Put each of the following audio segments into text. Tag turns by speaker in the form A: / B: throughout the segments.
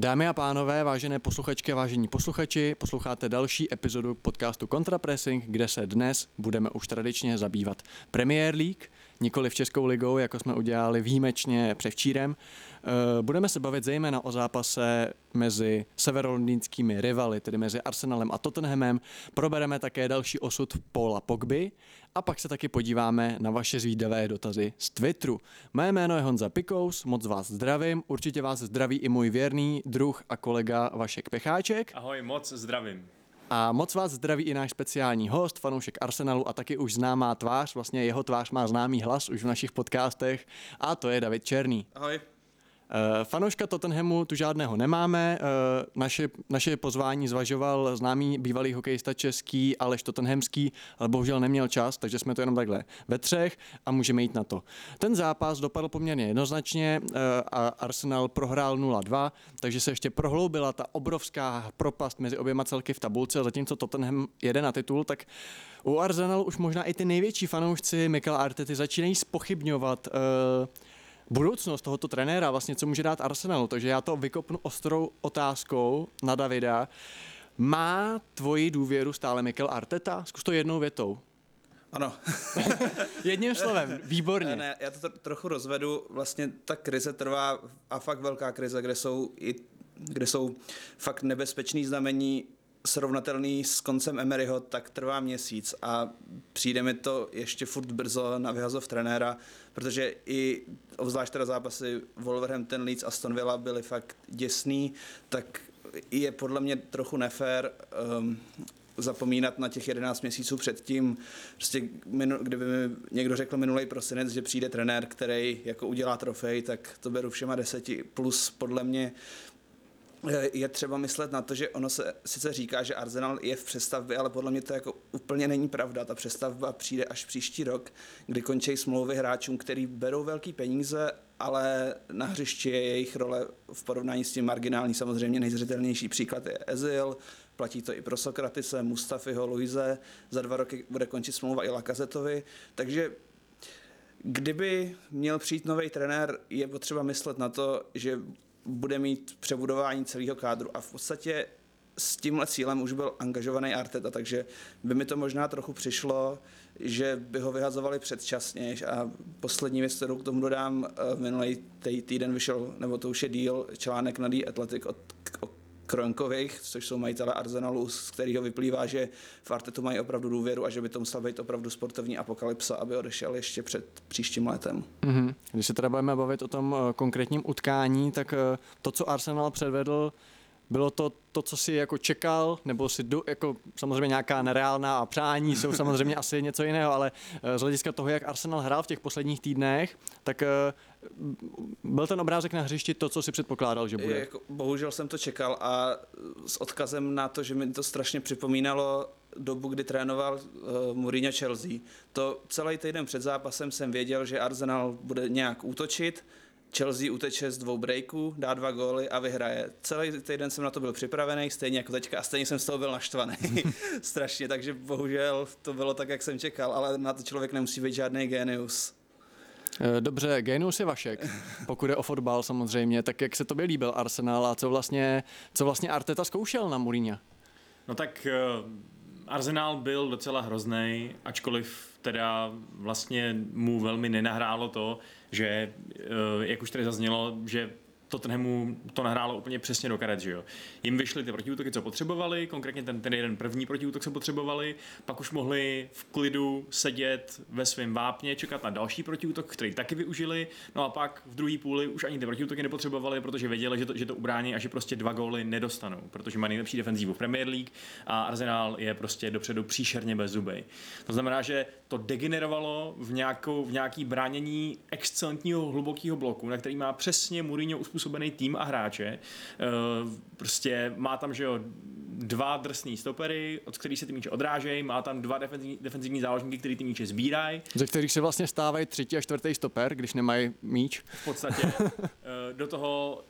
A: Dámy a pánové, vážené posluchačky vážení posluchači, posloucháte další epizodu podcastu Contrapressing, kde se dnes budeme už tradičně zabývat Premier League, nikoli v Českou ligou, jako jsme udělali výjimečně převčírem. Eh, budeme se bavit zejména o zápase mezi severolondýnskými rivaly, tedy mezi Arsenalem a Tottenhamem. Probereme také další osud Paula Pogby a pak se taky podíváme na vaše zvídavé dotazy z Twitteru. Mé jméno je Honza Pikous, moc vás zdravím, určitě vás zdraví i můj věrný druh a kolega Vašek Pecháček.
B: Ahoj, moc zdravím.
A: A moc vás zdraví i náš speciální host, fanoušek Arsenalu a taky už známá tvář, vlastně jeho tvář má známý hlas už v našich podcastech a to je David Černý.
C: Ahoj.
A: Uh, fanouška Tottenhamu tu žádného nemáme. Uh, naše, naše pozvání zvažoval známý bývalý hokejista český Aleš Tottenhamský, ale bohužel neměl čas, takže jsme to jenom takhle ve třech a můžeme jít na to. Ten zápas dopadl poměrně jednoznačně uh, a Arsenal prohrál 0-2, takže se ještě prohloubila ta obrovská propast mezi oběma celky v tabulce zatímco Tottenham jede na titul, tak u Arsenalu už možná i ty největší fanoušci Mikel Artety začínají spochybňovat uh, budoucnost tohoto trenéra, vlastně co může dát Arsenalu. Takže já to vykopnu ostrou otázkou na Davida. Má tvoji důvěru stále Mikel Arteta? Zkus to jednou větou.
C: Ano.
A: Jedním slovem, výborně.
C: Ne, já to trochu rozvedu. Vlastně ta krize trvá a fakt velká krize, kde jsou i kde jsou fakt nebezpečný znamení srovnatelný s koncem Emeryho, tak trvá měsíc a přijde mi to ještě furt brzo na vyhazov trenéra, protože i obzvlášť teda zápasy Wolverhampton, Leeds, Aston Villa byly fakt děsný, tak je podle mě trochu nefér um, zapomínat na těch 11 měsíců předtím. Prostě minu, kdyby mi někdo řekl minulý prosinec, že přijde trenér, který jako udělá trofej, tak to beru všema deseti. Plus podle mě je třeba myslet na to, že ono se sice říká, že Arsenal je v přestavbě, ale podle mě to jako úplně není pravda. Ta přestavba přijde až příští rok, kdy končí smlouvy hráčům, který berou velký peníze, ale na hřišti je jejich role v porovnání s tím marginální. Samozřejmě nejzřetelnější příklad je Ezil, platí to i pro Sokratise, Mustafiho, Luize, za dva roky bude končit smlouva i Lakazetovi, takže Kdyby měl přijít nový trenér, je potřeba myslet na to, že bude mít přebudování celého kádru. A v podstatě s tímhle cílem už byl angažovaný Arteta, takže by mi to možná trochu přišlo, že by ho vyhazovali předčasně. A poslední věc, kterou k tomu dodám, eh, minulý týden vyšel, nebo to už je díl, článek na The Athletic od, Kronkových, což jsou majitele Arsenalu, z kterého vyplývá, že v Artetu mají opravdu důvěru a že by to musela být opravdu sportovní apokalypsa, aby odešel ještě před příštím letem.
A: Mm-hmm. Když se teda budeme bavit o tom eh, konkrétním utkání, tak eh, to, co Arsenal předvedl, bylo to to, co si jako čekal, nebo si do, jako samozřejmě nějaká nereálná a přání jsou samozřejmě asi něco jiného, ale eh, z hlediska toho, jak Arsenal hrál v těch posledních týdnech, tak eh, byl ten obrázek na hřišti to, co si předpokládal, že bude?
C: Jako, bohužel jsem to čekal a s odkazem na to, že mi to strašně připomínalo dobu, kdy trénoval uh, Mourinho Chelsea. To celý týden před zápasem jsem věděl, že Arsenal bude nějak útočit, Chelsea uteče z dvou breaků, dá dva góly a vyhraje. Celý týden jsem na to byl připravený, stejně jako teďka, a stejně jsem z toho byl naštvaný. Strašně, takže bohužel to bylo tak, jak jsem čekal, ale na to člověk nemusí být žádný genius.
A: Eh, dobře, genius je Vašek, pokud je o fotbal samozřejmě, tak jak se tobě líbil Arsenal a co vlastně, co vlastně Arteta zkoušel na Mourinho?
B: No tak uh, Arsenal byl docela hrozný, ačkoliv teda vlastně mu velmi nenahrálo to, že, eh, jak už tady zaznělo, že Tottenhamu to nahrálo úplně přesně do karet, že jo. Jim vyšly ty protiútoky, co potřebovali, konkrétně ten, ten jeden první protiútok, co potřebovali, pak už mohli v klidu sedět ve svém vápně, čekat na další protiútok, který taky využili, no a pak v druhé půli už ani ty protiútoky nepotřebovali, protože věděli, že to, že to ubrání a že prostě dva góly nedostanou, protože má nejlepší defenzívu v Premier League a Arsenal je prostě dopředu příšerně bez zuby. To znamená, že to degenerovalo v, nějakou, v nějaký bránění excelentního hlubokého bloku, na který má přesně Mourinho uspůsobený tým a hráče. Eh, prostě má tam, že jo, dva drsný stopery, od kterých se ty míče odrážejí, má tam dva defenzivní, defenzivní záložníky, který ty míče sbírají.
A: Ze kterých se vlastně stávají třetí a čtvrtý stoper, když nemají míč.
B: V podstatě. Eh, do toho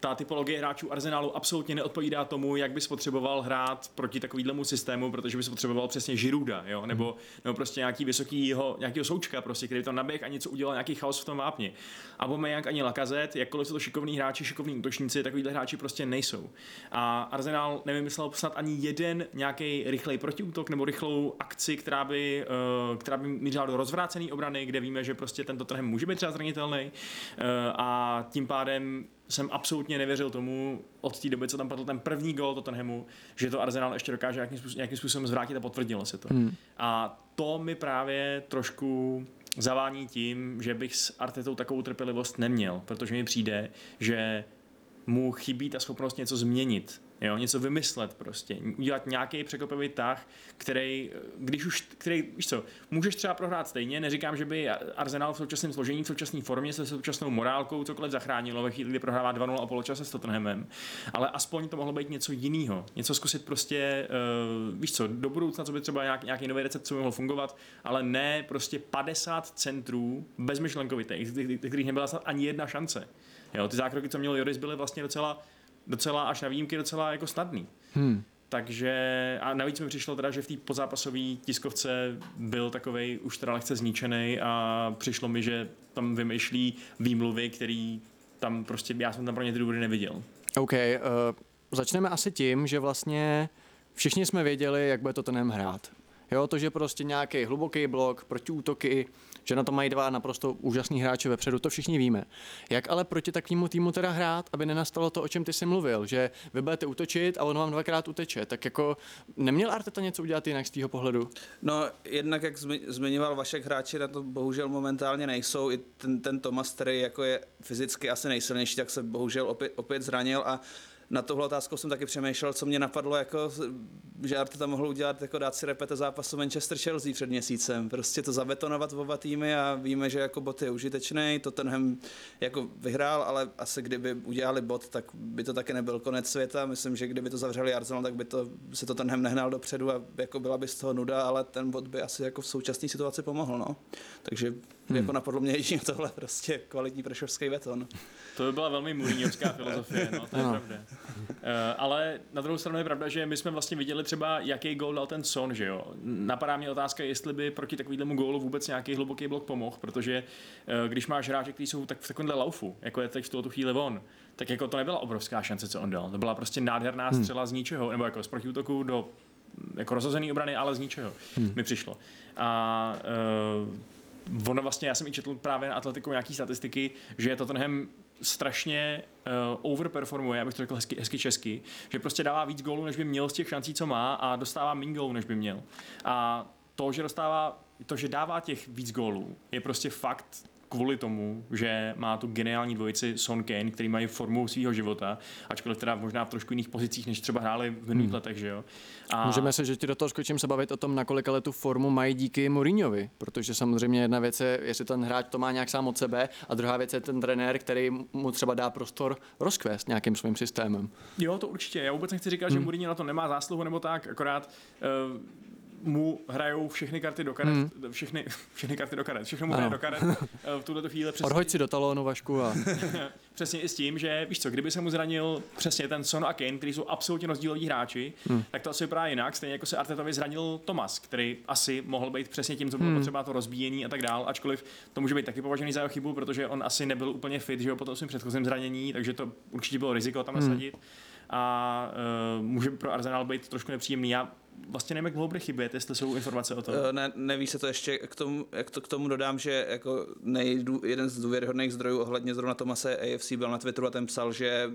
B: ta typologie hráčů Arsenalu absolutně neodpovídá tomu, jak bys potřeboval hrát proti takovýhlemu systému, protože bys potřeboval přesně Žiruda, jo? Nebo, nebo prostě nějaký vysoký jeho, nějakýho součka, prostě, který tam naběh a něco udělal, nějaký chaos v tom vápně. A Bomejang ani Lakazet, jakkoliv jsou to šikovní hráči, šikovní útočníci, takovýhle hráči prostě nejsou. A Arsenal nevymyslel snad ani jeden nějaký rychlej protiútok nebo rychlou akci, která by, uh, která by mířila do rozvrácené obrany, kde víme, že prostě tento trhem může být třeba zranitelný. Uh, a tím pádem jsem absolutně nevěřil tomu od té doby, co tam padl ten první gol Tottenhamu, že to Arsenal ještě dokáže nějakým způsobem, nějakým způsobem zvrátit a potvrdilo se to. Hmm. A to mi právě trošku zavání tím, že bych s Artetou takovou trpělivost neměl, protože mi přijde, že mu chybí ta schopnost něco změnit Jo, něco vymyslet prostě, udělat nějaký překopivý tah, který, když už, který, víš co, můžeš třeba prohrát stejně, neříkám, že by Arsenal v současném složení, v současné formě se současnou morálkou cokoliv zachránilo ve chvíli, kdy prohrává 2-0 a poločase s Tottenhamem, ale aspoň to mohlo být něco jiného, něco zkusit prostě, uh, víš co, do budoucna, co by třeba nějak, nějaký nový recept, co by mohlo fungovat, ale ne prostě 50 centrů bezmyšlenkovitých, kterých nebyla snad ani jedna šance. Jo, ty zákroky, co měl Joris, byly vlastně docela docela až na výjimky docela jako snadný. Hmm. Takže a navíc mi přišlo teda, že v té pozápasové tiskovce byl takový už teda lehce zničený a přišlo mi, že tam vymýšlí výmluvy, který tam prostě, já jsem tam pro ně ty důvody neviděl.
A: OK, uh, začneme asi tím, že vlastně všichni jsme věděli, jak bude to ten hrát. Jo, to, že prostě nějaký hluboký blok, protiútoky, že na to mají dva naprosto úžasní hráče vepředu, to všichni víme. Jak ale proti takovému týmu teda hrát, aby nenastalo to, o čem ty jsi mluvil, že vy budete útočit a on vám dvakrát uteče, tak jako neměl Arteta něco udělat jinak z tvého pohledu?
C: No, jednak jak zmiňoval Vašek, hráči na to bohužel momentálně nejsou. I ten, ten Tomas, který jako je fyzicky asi nejsilnější, tak se bohužel opět, opět zranil a na tohle otázku jsem taky přemýšlel, co mě napadlo, jako, že Arteta mohl udělat, jako dát si repete zápasu Manchester Chelsea před měsícem. Prostě to zabetonovat v oba týmy a víme, že jako bot je užitečný, Tottenham jako vyhrál, ale asi kdyby udělali bot, tak by to taky nebyl konec světa. Myslím, že kdyby to zavřeli Arsenal, tak by to, se to Tottenham nehnal dopředu a jako byla by z toho nuda, ale ten bot by asi jako v současné situaci pomohl. No. Takže Hmm. Jako napadlo mě jedině tohle prostě kvalitní prešovský beton.
B: To by byla velmi muriňovská filozofie, no, to je no. pravda. Uh, ale na druhou stranu je pravda, že my jsme vlastně viděli třeba, jaký gól dal ten Son, že jo. Napadá mě otázka, jestli by proti takovému gólu vůbec nějaký hluboký blok pomohl, protože uh, když máš hráče, kteří jsou tak v takovémhle laufu, jako je teď v tuto chvíli on, tak jako to nebyla obrovská šance, co on dal. To byla prostě nádherná hmm. střela hmm. z ničeho, nebo jako z protiútoku do jako rozhozený obrany, ale z ničeho hmm. mi přišlo. A uh, ono vlastně, já jsem i četl právě na Atletiku nějaký statistiky, že Tottenham strašně uh, overperformuje, abych to řekl hezky, hezky česky, že prostě dává víc gólů, než by měl z těch šancí, co má a dostává méně gólů, než by měl. A to, že dostává, to, že dává těch víc gólů, je prostě fakt kvůli tomu, že má tu geniální dvojici Son Kane, který mají formu svého života, ačkoliv teda možná v trošku jiných pozicích, než třeba hráli v minulých hmm. letech, že jo.
A: A... Můžeme se, že ti do toho skočím se bavit o tom, nakolik ale tu formu mají díky Mourinhovi, protože samozřejmě jedna věc je, jestli ten hráč to má nějak sám od sebe, a druhá věc je ten trenér, který mu třeba dá prostor rozkvést nějakým svým systémem.
B: Jo, to určitě. Já vůbec nechci říkat, hmm. že Mourinho na to nemá zásluhu nebo tak, akorát uh, mu hrajou všechny karty do karet, hmm. všechny, všechny karty do karet, všechno mu hraje do karet eh, v tuto chvíli.
A: Přesně, Odhoď si do talonu, Vašku. A...
B: přesně i s tím, že víš co, kdyby se mu zranil přesně ten Son a Kane, který jsou absolutně rozdíloví hráči, hmm. tak to asi vypadá jinak, stejně jako se Artetovi zranil Tomas, který asi mohl být přesně tím, co bylo hmm. potřeba to rozbíjení a tak dál, ačkoliv to může být taky považený za jeho chybu, protože on asi nebyl úplně fit, že jo, po tom svým předchozím zranění, takže to určitě bylo riziko tam hmm. nasadit. A uh, může pro Arsenal být trošku nepříjemný. Já vlastně nevím, jak dlouho bude chybět, jestli jsou informace o tom.
C: Eh, ne, neví se to ještě, k tomu, jak to, k tomu dodám, že jako nejdu, jeden z důvěryhodných zdrojů ohledně zrovna Tomase AFC byl na Twitteru a ten psal, že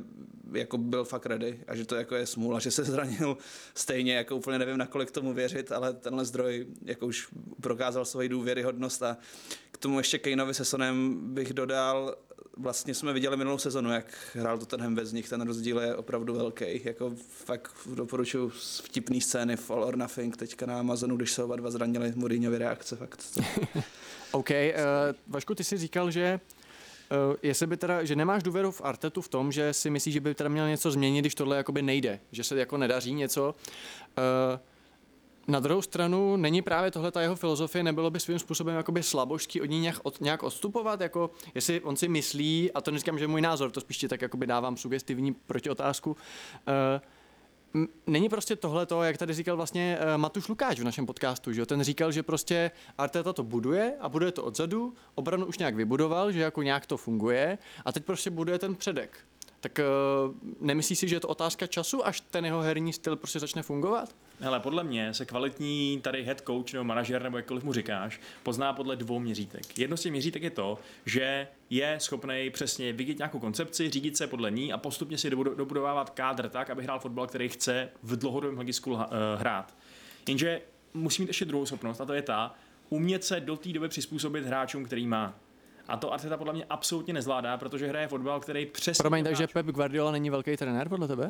C: jako byl fakt ready a že to jako je smůla, že se zranil stejně, jako úplně nevím, nakolik tomu věřit, ale tenhle zdroj jako už prokázal svoji důvěryhodnost a k tomu ještě Kaneovi se Sonem bych dodal, vlastně jsme viděli minulou sezonu, jak hrál to ten bez nich, ten rozdíl je opravdu velký. Jako fakt doporučuji vtipný scény v or Nothing teďka na Amazonu, když se oba dva zranili Mourinhovi reakce. Fakt.
A: OK, uh, Vašku, ty jsi říkal, že Uh, jestli by teda, že nemáš důvěru v Artetu v tom, že si myslíš, že by teda měl něco změnit, když tohle jakoby nejde, že se jako nedaří něco. Uh, Na druhou stranu není právě tohle ta jeho filozofie, nebylo by svým způsobem jakoby slabožský od ní nějak, od, nějak odstupovat, jako jestli on si myslí, a to neříkám, že je můj názor, to spíš ti tak jakoby dávám sugestivní protiotázku, uh, Není prostě tohle to, jak tady říkal vlastně uh, Matuš Lukáč v našem podcastu, že ten říkal, že prostě Arteta to buduje a buduje to odzadu, obranu už nějak vybudoval, že jako nějak to funguje a teď prostě buduje ten předek. Tak uh, nemyslíš si, že je to otázka času, až ten jeho herní styl prostě začne fungovat?
B: Hele, podle mě se kvalitní tady head coach nebo manažer, nebo jakkoliv mu říkáš, pozná podle dvou měřítek. Jedno z těch měřítek je to, že je schopný přesně vidět nějakou koncepci, řídit se podle ní a postupně si dobudovávat kádr tak, aby hrál fotbal, který chce v dlouhodobém hledisku eh, hrát. Jenže musí mít ještě druhou schopnost, a to je ta, umět se do té doby přizpůsobit hráčům, který má. A to Arteta podle mě absolutně nezvládá, protože hraje fotbal, který přesně.
A: Promiň, takže Pep Guardiola není velký trenér podle tebe?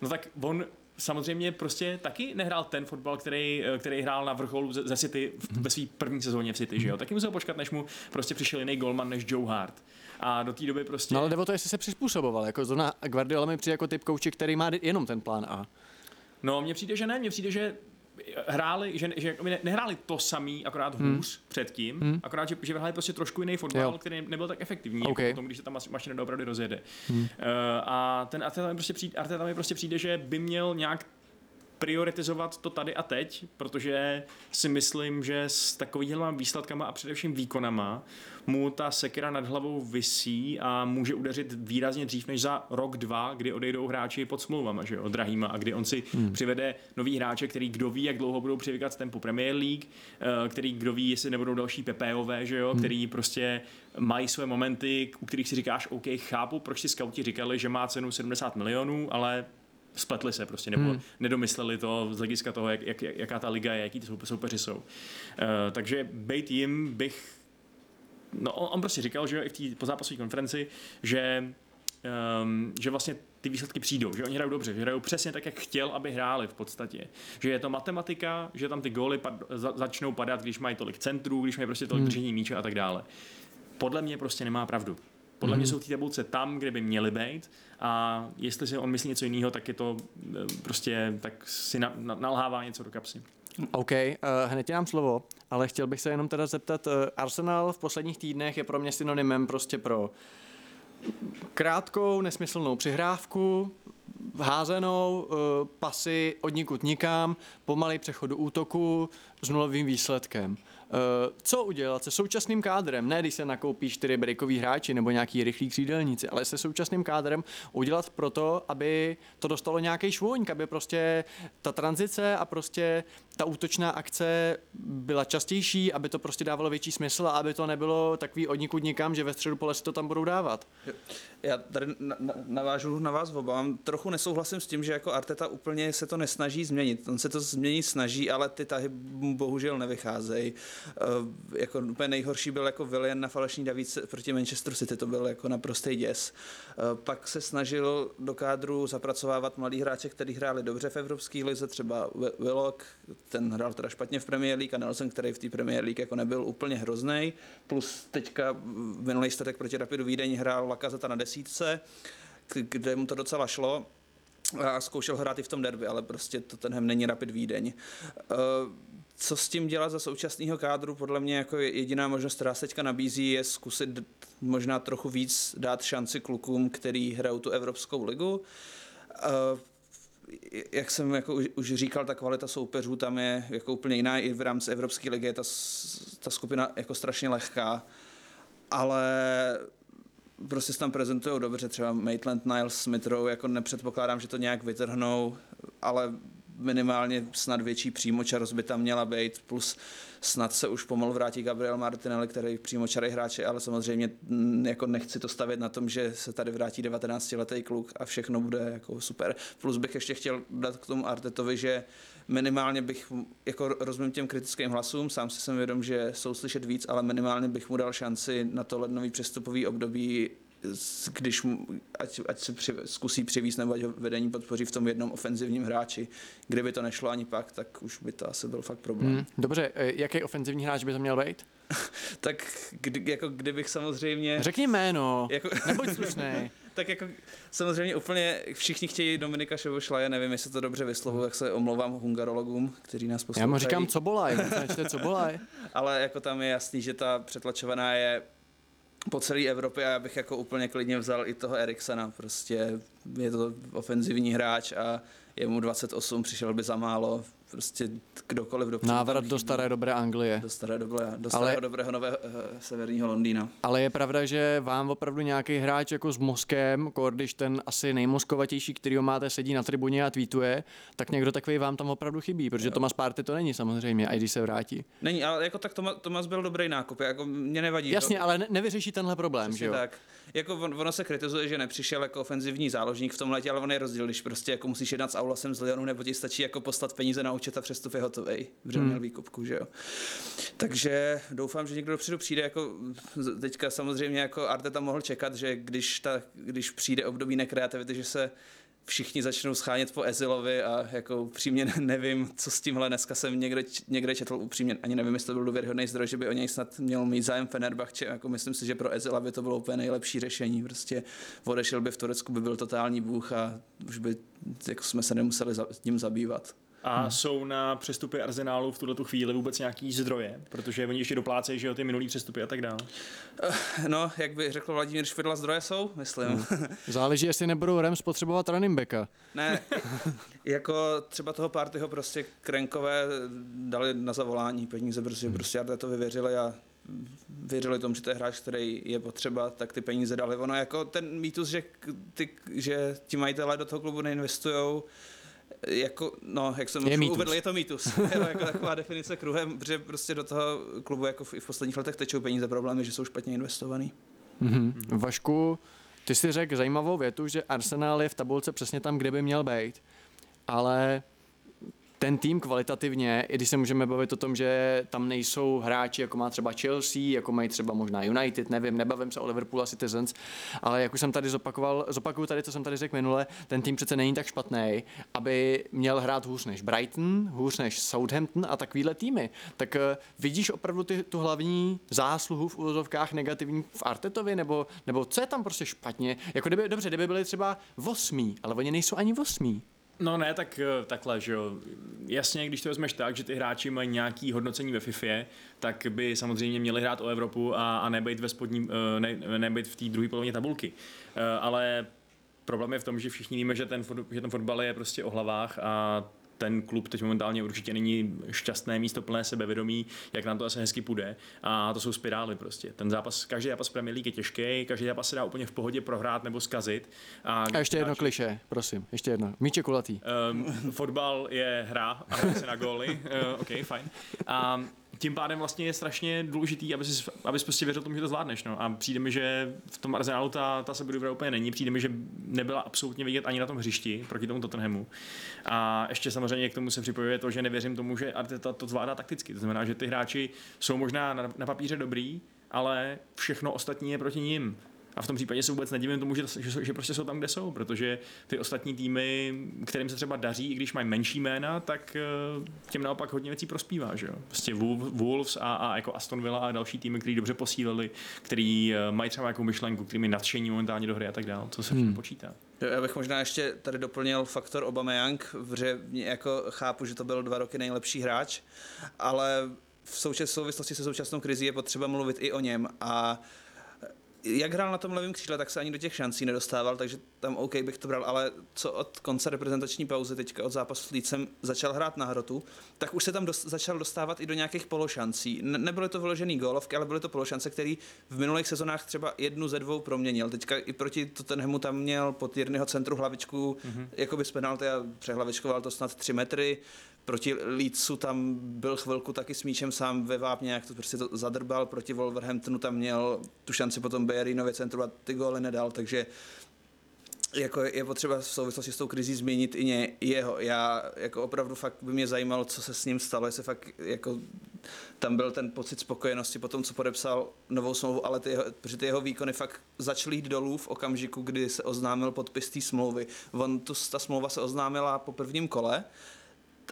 B: No tak on samozřejmě prostě taky nehrál ten fotbal, který, který hrál na vrcholu ze City mhm. ve své první sezóně v City, že jo? Taky musel počkat, než mu prostě přišel jiný golman než Joe Hart. A do té doby prostě...
A: No ale nebo to, jestli se přizpůsoboval, jako zóna Guardiola mi přijde jako typ kouče, který má jenom ten plán A.
B: No, mně přijde, že ne, mně přijde, že hráli, že, že ne, nehráli to samý, akorát hmm. hůř předtím, hmm. akorát, že, že hráli prostě trošku jiný fotbal, jo. který nebyl tak efektivní, jako okay. jako potom, když se ta mašina doopravdy rozjede. Hmm. Uh, a ten Arteta mi, prostě přijde, Arteta mi prostě přijde, že by měl nějak prioritizovat to tady a teď, protože si myslím, že s takovými výsledkama a především výkonama mu ta sekera nad hlavou visí a může udeřit výrazně dřív než za rok, dva, kdy odejdou hráči pod smlouvama, že jo, drahýma a kdy on si hmm. přivede nový hráče, který kdo ví, jak dlouho budou přivykat tempu Premier League, eh, který kdo ví, jestli nebudou další PPOV, že jo, hmm. který prostě mají své momenty, u kterých si říkáš, OK, chápu, proč si scouti říkali, že má cenu 70 milionů, ale spletli se prostě, nebo hmm. nedomysleli to z hlediska toho, jak, jak, jaká ta liga je, jaký ty soupeři jsou. Uh, takže bejt jim bych no on, on prostě říkal, že i v té pozápasové konferenci, že um, že vlastně ty výsledky přijdou, že oni hrajou dobře, že hrajou přesně tak, jak chtěl, aby hráli v podstatě. Že je to matematika, že tam ty góly pad, za, začnou padat, když mají tolik centrů, když mají prostě tolik hmm. držení míče a tak dále. Podle mě prostě nemá pravdu. Podle mm-hmm. mě jsou ty tabulce tam, kde by měly být a jestli si on myslí něco jiného, tak je to eh, prostě, tak si na, na, nalhává něco do kapsy.
A: OK, uh, hned ti dám slovo, ale chtěl bych se jenom teda zeptat, uh, Arsenal v posledních týdnech je pro mě synonymem prostě pro krátkou, nesmyslnou přihrávku, házenou, uh, pasy od nikud nikam, pomalý přechod útoku s nulovým výsledkem. Uh, co udělat se současným kádrem? Ne, když se nakoupí čtyři breakový hráči nebo nějaký rychlí křídelníci, ale se současným kádrem udělat proto, aby to dostalo nějaký švůň, aby prostě ta tranzice a prostě ta útočná akce byla častější, aby to prostě dávalo větší smysl a aby to nebylo takový odnikud nikam, že ve středu pole si to tam budou dávat.
C: Já tady navážu na vás oba. Trochu nesouhlasím s tím, že jako Arteta úplně se to nesnaží změnit. On se to změnit snaží, ale ty tahy bohužel nevycházejí. Uh, jako úplně nejhorší byl jako Willian na falešní davíce proti Manchester City, to byl jako naprostý děs. Uh, pak se snažil do kádru zapracovávat mladí hráče, kteří hráli dobře v Evropské lize, třeba Willock, ten hrál teda špatně v Premier League a Nelson, který v té Premier League jako nebyl úplně hrozný. Plus teďka minulý statek proti Rapidu Vídeň hrál Lakazeta na desítce, kde mu to docela šlo a zkoušel hrát i v tom derby, ale prostě to tenhle není Rapid Vídeň. Co s tím dělat za současného kádru, podle mě jako jediná možnost, která se teďka nabízí, je zkusit možná trochu víc dát šanci klukům, který hrajou tu Evropskou ligu. Jak jsem jako už říkal, ta kvalita soupeřů tam je jako úplně jiná. I v rámci Evropské ligy je ta, ta skupina jako strašně lehká. Ale prostě se tam prezentují dobře, třeba Maitland, Niles, Smithrow, jako nepředpokládám, že to nějak vytrhnou, ale minimálně snad větší přímočarost by tam měla být, plus snad se už pomalu vrátí Gabriel Martinelli, který přímočarý hráč ale samozřejmě jako nechci to stavět na tom, že se tady vrátí 19-letý kluk a všechno bude jako super. Plus bych ještě chtěl dát k tomu Artetovi, že minimálně bych, jako rozumím těm kritickým hlasům, sám si jsem vědom, že jsou slyšet víc, ale minimálně bych mu dal šanci na to lednový přestupový období když ať, ať se při, zkusí přivízt nebo ať ho vedení podpoří v tom jednom ofenzivním hráči. Kdyby to nešlo ani pak, tak už by to asi byl fakt problém. Hmm,
A: dobře, e, jaký ofenzivní hráč by to měl být?
C: tak kdy, jako kdybych samozřejmě...
A: Řekni jméno, jako... nebuď slušný.
C: tak jako samozřejmě úplně všichni chtějí Dominika Šobošlaje, nevím, jestli to dobře vyslovuju, jak se omlouvám hungarologům, kteří nás poslouchají.
A: Já mu říkám, co bolaj, co bolaj.
C: Ale jako tam je jasný, že ta přetlačovaná je po celé Evropě a já bych jako úplně klidně vzal i toho Eriksena, prostě je to ofenzivní hráč a je mu 28, přišel by za málo, prostě kdokoliv do
A: Návrat do staré dobré Anglie.
C: Do staré dobré, do starého Ale... dobrého nového uh, severního Londýna.
A: Ale je pravda, že vám opravdu nějaký hráč jako s mozkem, když ten asi nejmozkovatější, který ho máte, sedí na tribuně a tweetuje, tak někdo takový vám tam opravdu chybí, protože jo. Tomas Party to není samozřejmě, a když se vrátí.
C: Není, ale jako tak Tomas, Tomas byl dobrý nákup, jako mě nevadí.
A: Jasně, to... ale ne, nevyřeší tenhle problém, Přesně že jo?
C: tak. Jako on, ono se kritizuje, že nepřišel jako ofenzivní záložník v tom letě, ale on je rozdíl, když prostě jako musíš jednat s Aulasem z Lyonu, nebo ti stačí jako poslat peníze na účet a přestup je hotový, protože hmm. měl výkupku, že jo. Takže doufám, že někdo dopředu přijde, jako teďka samozřejmě jako Arteta mohl čekat, že když, ta, když přijde období nekreativity, že se všichni začnou schánět po Ezilovi a jako upřímně nevím, co s tímhle dneska jsem někde, někde četl upřímně, ani nevím, jestli to byl důvěryhodný zdroj, že by o něj snad měl mít zájem Fenerbahce, jako myslím si, že pro Ezila by to bylo úplně nejlepší řešení, prostě odešel by v Turecku, by byl totální bůh a už by jako jsme se nemuseli za, tím zabývat.
B: A hmm. jsou na přestupy Arsenálu v tuto chvíli vůbec nějaký zdroje? Protože oni ještě doplácejí, že jo, ty minulý přestupy a tak dále.
C: Eh, no, jak by řekl Vladimír Švidla, zdroje jsou, myslím. Hmm.
A: Záleží, jestli nebudou Rem spotřebovat running backa.
C: Ne, jako třeba toho partyho prostě krenkové dali na zavolání peníze, protože hmm. prostě to vyvěřili a věřili tomu, že to je hráč, který je potřeba, tak ty peníze dali. Ono jako ten mýtus, že, ty, že ti majitelé do toho klubu neinvestují, jako, no, jak jsem je uvedl, je to mýtus. je jako taková definice kruhem, protože prostě do toho klubu jako v, i v posledních letech tečou peníze, problémy, že jsou špatně investovaný.
A: Mm-hmm. Vašku, ty si řekl zajímavou větu, že Arsenal je v tabulce přesně tam, kde by měl být, ale ten tým kvalitativně, i když se můžeme bavit o tom, že tam nejsou hráči, jako má třeba Chelsea, jako mají třeba možná United, nevím, nebavím se o Liverpool a Citizens, ale jak už jsem tady zopakoval, zopakuju tady, co jsem tady řekl minule, ten tým přece není tak špatný, aby měl hrát hůř než Brighton, hůř než Southampton a takovýhle týmy. Tak uh, vidíš opravdu ty, tu hlavní zásluhu v úvozovkách negativní v Artetovi, nebo, nebo co je tam prostě špatně? Jako kdyby, dobře, kdyby byli třeba osmí, ale oni nejsou ani osmí.
B: No ne, tak eh, takhle, že jo. Jasně, když to vezmeš tak, že ty hráči mají nějaký hodnocení ve FIFA, tak by samozřejmě měli hrát o Evropu a, a nebejt ve spodní, eh, ne, nebejt v té druhé polovině tabulky. Eh, ale problém je v tom, že všichni víme, že ten, že ten fotbal je prostě o hlavách a ten klub teď momentálně určitě není šťastné místo plné sebevědomí, jak nám to asi hezky půjde. A to jsou spirály prostě. Ten zápas, každý zápas Premier League je těžký, každý zápas se dá úplně v pohodě prohrát nebo zkazit.
A: A, a ještě jedno kliše, prosím, ještě jedno. Míče kulatý.
B: Um, fotbal je hra a se na góly. Uh, OK, fajn. A tím pádem vlastně je strašně důležitý, aby jsi, abys prostě věřil tomu, že to zvládneš. No. A přijde mi, že v tom Arsenalu ta, ta sebedůvěra úplně není. Přijde mi, že nebyla absolutně vidět ani na tom hřišti proti tomu Tottenhamu. A ještě samozřejmě k tomu se připojuje to, že nevěřím tomu, že Arteta to zvládá takticky. To znamená, že ty hráči jsou možná na, na papíře dobrý, ale všechno ostatní je proti ním. A v tom případě se vůbec nedivím tomu, že, že, že prostě jsou tam, kde jsou, protože ty ostatní týmy, kterým se třeba daří, i když mají menší jména, tak eh, těm naopak hodně věcí prospívá. Že jo? Prostě Wolves a, a jako Aston Villa a další týmy, kteří dobře posílili, který eh, mají třeba nějakou myšlenku, kterými nadšení momentálně do hry a tak dále. To se hmm. počítá.
C: Já bych možná ještě tady doplnil faktor Aubameyang, protože jako chápu, že to byl dva roky nejlepší hráč, ale v souvislosti se současnou krizí je potřeba mluvit i o něm a jak hrál na tom levém křídle, tak se ani do těch šancí nedostával, takže tam OK bych to bral, ale co od konce reprezentační pauzy, teďka od zápasu s Lícem začal hrát na hrotu, tak už se tam dost, začal dostávat i do nějakých pološancí. Ne, nebyly to vyložený gólovky, ale byly to pološance, který v minulých sezonách třeba jednu ze dvou proměnil. Teďka i proti Tottenhamu tam měl pod Jirnyho centru hlavičku, mm-hmm. jako by z penalty a přehlavičkoval to snad 3 metry proti Leedsu tam byl chvilku taky s míčem sám ve vápně, jak to prostě to zadrbal, proti Wolverhamptonu tam měl tu šanci potom Bejerinově centru a ty góly nedal, takže jako je potřeba v souvislosti s tou krizí změnit i ně, jeho. Já jako opravdu fakt by mě zajímalo, co se s ním stalo, jestli fakt jako tam byl ten pocit spokojenosti po tom, co podepsal novou smlouvu, ale ty jeho, protože ty jeho výkony fakt začaly jít dolů v okamžiku, kdy se oznámil podpis té smlouvy. On, tu, ta smlouva se oznámila po prvním kole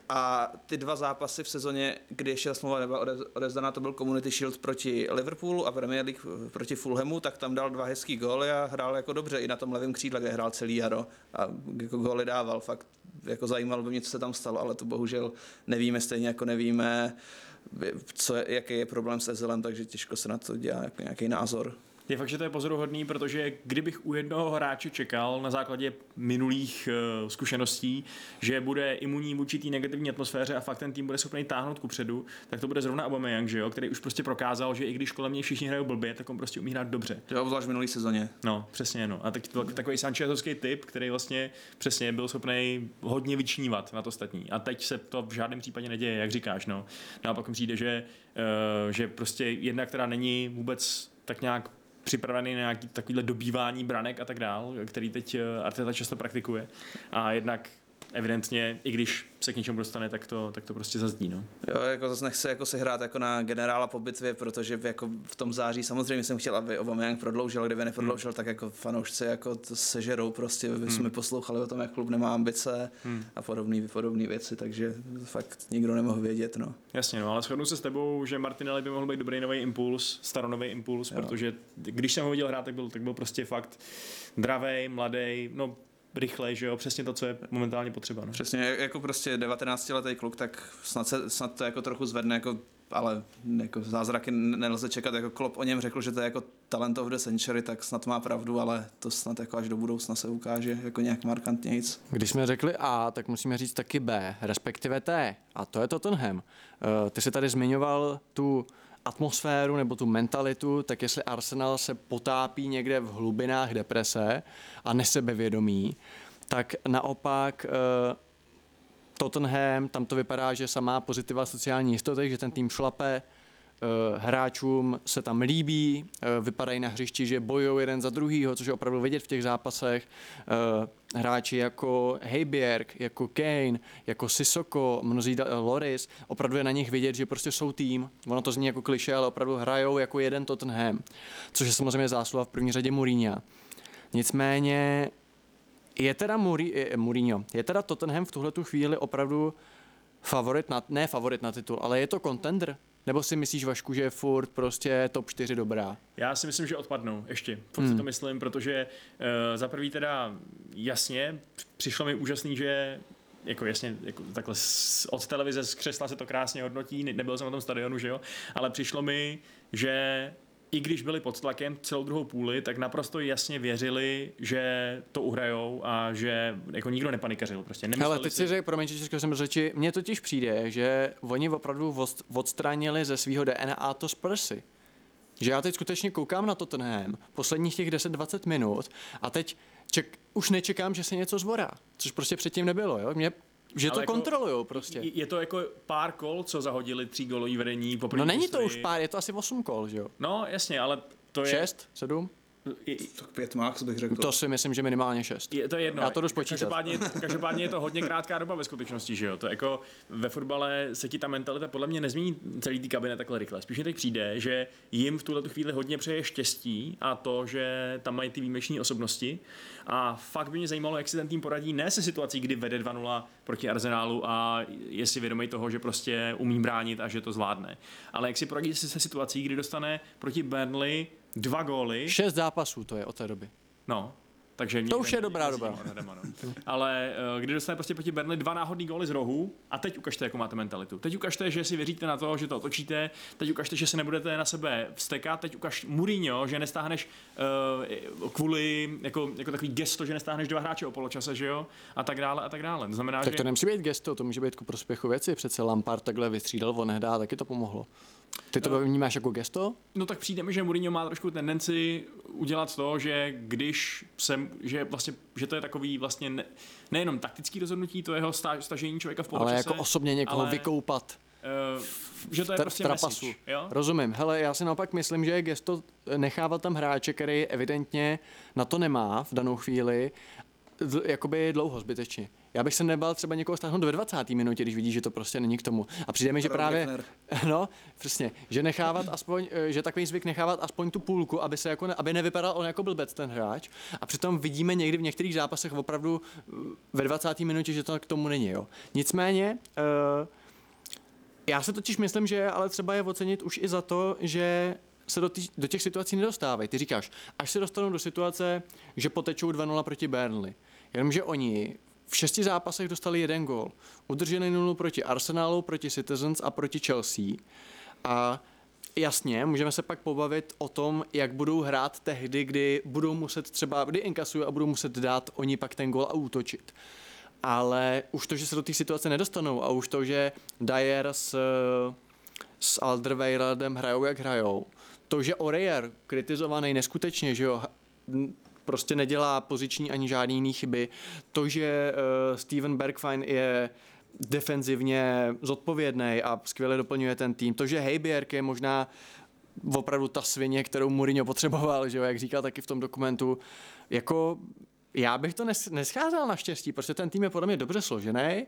C: A ty dva zápasy v sezóně, kdy ještě ta smlouva nebyla odevzdaná, to byl Community Shield proti Liverpoolu a Premier League proti Fulhamu, tak tam dal dva hezký góly a hrál jako dobře i na tom levém křídle, kde hrál celý jaro a jako góly dával. Fakt jako zajímalo by mě, co se tam stalo, ale to bohužel nevíme, stejně jako nevíme, co, jaký je problém s Ezelem, takže těžko se na to dělá jako nějaký názor.
B: Je fakt, že to je pozoruhodný, protože kdybych u jednoho hráče čekal na základě minulých uh, zkušeností, že bude imunní v určitý negativní atmosféře a fakt ten tým bude schopný táhnout ku předu, tak to bude zrovna Aubameyang, že jo, který už prostě prokázal, že i když kolem něj všichni hrajou blbě, tak on prostě umí hrát dobře.
C: Jo, obzvlášť v minulý sezóně.
B: No, přesně, no. A tak, to, takový Sanchezovský typ, který vlastně přesně byl schopný hodně vyčnívat na to ostatní. A teď se to v žádném případě neděje, jak říkáš, no. No a pak přijde, že, uh, že prostě jedna, která není vůbec tak nějak připravený na nějaký takovýhle dobývání branek a tak dál, který teď eh, Arteta často praktikuje. A jednak evidentně, i když se k něčemu dostane, tak to, tak to prostě zazdí. No.
C: Jo, jako zase nechce jako se hrát jako na generála po bitvě, protože jako v tom září samozřejmě jsem chtěl, aby Aubameyang prodloužil, kdyby neprodloužil, hmm. tak jako fanoušci jako to sežerou prostě, aby hmm. jsme poslouchali o tom, jak klub nemá ambice hmm. a podobné podobné věci, takže fakt nikdo nemohl vědět. No.
B: Jasně, no, ale shodnu se s tebou, že Martinelli by mohl být dobrý nový impuls, staronový impuls, jo. protože když jsem ho viděl hrát, tak byl, tak byl prostě fakt dravej, mladý, no rychle, že jo, přesně to, co je momentálně potřeba. No.
C: Přesně, jako prostě 19-letý kluk, tak snad, se, snad to jako trochu zvedne, jako ale jako zázraky nelze čekat, jako Klopp o něm řekl, že to je jako talent of the century, tak snad má pravdu, ale to snad jako až do budoucna se ukáže jako nějak markantně nic.
A: Když jsme řekli A, tak musíme říct taky B, respektive T, a to je Tottenham. Uh, ty jsi tady zmiňoval tu atmosféru nebo tu mentalitu, tak jestli Arsenal se potápí někde v hlubinách deprese a nesebevědomí, tak naopak uh, Tottenham, tam to vypadá, že samá pozitiva sociální jistoty, že ten tým šlape, Eh, hráčům se tam líbí, eh, vypadají na hřišti, že bojují jeden za druhýho, což je opravdu vidět v těch zápasech. Eh, hráči jako Heybjerg, jako Kane, jako Sisoko, mnozí Loris, opravdu je na nich vidět, že prostě jsou tým. Ono to zní jako kliše, ale opravdu hrajou jako jeden Tottenham, což je samozřejmě zásluha v první řadě Mourinho. Nicméně je teda Mourinho, je teda Tottenham v tuhle chvíli opravdu favorit na, ne favorit na titul, ale je to contender nebo si myslíš, Vašku, že je furt prostě top 4 dobrá?
B: Já si myslím, že odpadnou ještě. Furt hmm. si to myslím, protože uh, za prvý teda jasně, přišlo mi úžasný, že jako jasně, jako takhle od televize z křesla se to krásně hodnotí, nebyl jsem na tom stadionu, že jo, ale přišlo mi, že i když byli pod tlakem celou druhou půli, tak naprosto jasně věřili, že to uhrajou a že jako nikdo nepanikařil. Prostě
A: Ale teď si řekl, promiň, že jsem řeči, mně totiž přijde, že oni opravdu odstranili ze svého DNA to Spursy. Že já teď skutečně koukám na Tottenham posledních těch 10-20 minut a teď ček, už nečekám, že se něco zvorá, což prostě předtím nebylo. Jo? Mě že to jako, kontrolujou prostě.
B: Je to jako pár kol, co zahodili tří golový vedení
A: po No není to už pár, je to asi osm kol, že jo?
B: No jasně, ale to je...
A: Šest, sedm?
C: Tak pět max bych řekl.
A: To si myslím, že minimálně šest.
B: Je, to je jedno.
A: Já to jdu spočítat.
B: Každopádně, každopádně je to hodně krátká doba ve skutečnosti, že jo? To jako ve fotbale se ti ta mentalita podle mě nezmění celý tý kabinet takhle rychle. Spíš mi teď přijde, že jim v tuhle chvíli hodně přeje štěstí a to, že tam mají ty výjimeční osobnosti. A fakt by mě zajímalo, jak si ten tým poradí ne se situací, kdy vede 2-0 proti Arsenálu a je si vědomý toho, že prostě umí bránit a že to zvládne. Ale jak si poradí se situací, kdy dostane proti Burnley dva góly.
A: Šest zápasů to je od té doby.
B: No, takže
A: to už je dobrá doba.
B: No. Ale uh, kdy dostane prostě proti Burnley dva náhodný góly z rohu a teď ukažte, jakou máte mentalitu. Teď ukažte, že si věříte na to, že to otočíte, teď ukažte, že se nebudete na sebe vstekat, teď ukaž Mourinho, že nestáhneš uh, kvůli jako, jako takový gesto, že nestáhneš dva hráče o poločase, že jo, a tak dále a tak dále. To znamená,
A: tak
B: že...
A: to nemusí být gesto, to může být ku prospěchu věci. Přece Lampard takhle vystřídal, on nehdá, taky to pomohlo. Ty to no. vnímáš jako gesto?
B: No tak přijde mi, že Mourinho má trošku tendenci udělat to, že když jsem, že vlastně, že to je takový vlastně ne, nejenom taktický rozhodnutí, to jeho stažení člověka v poločase.
A: Ale jako osobně někoho ale, vykoupat.
B: Uh, že to je prostě trapasu. Message, jo?
A: Rozumím. Hele, já si naopak myslím, že je gesto nechávat tam hráče, který evidentně na to nemá v danou chvíli jakoby dlouho zbytečně. Já bych se nebal třeba někoho stáhnout ve 20. minutě, když vidí, že to prostě není k tomu. A přijde mi, že právě, no, přesně, že nechávat aspoň, eh, že takový zvyk nechávat aspoň tu půlku, aby se jako, ne, aby nevypadal on jako blbec ten hráč. A přitom vidíme někdy v některých zápasech opravdu eh, ve 20. minutě, že to k tomu není, jo. Nicméně, uh, já se totiž myslím, že ale třeba je ocenit už i za to, že se do, tý, do těch situací nedostávají. Ty říkáš, až se dostanou do situace, že potečou 2-0 proti Burnley. Jenomže oni v šesti zápasech dostali jeden gól. Udrželi nulu proti Arsenalu, proti Citizens a proti Chelsea. A jasně, můžeme se pak pobavit o tom, jak budou hrát tehdy, kdy budou muset třeba, kdy inkasují a budou muset dát oni pak ten gól a útočit. Ale už to, že se do té situace nedostanou a už to, že Dyer s, s Alderweireldem hrajou, jak hrajou, to, že Oreyer, kritizovaný neskutečně, že jo, prostě nedělá poziční ani žádný jiný chyby, to, že uh, Steven Bergfine je defenzivně zodpovědný a skvěle doplňuje ten tým, to, že Heiberg je možná opravdu ta svině, kterou Mourinho potřeboval, že jo, jak říkal taky v tom dokumentu, jako já bych to nes, nescházel naštěstí, protože ten tým je podle mě dobře složený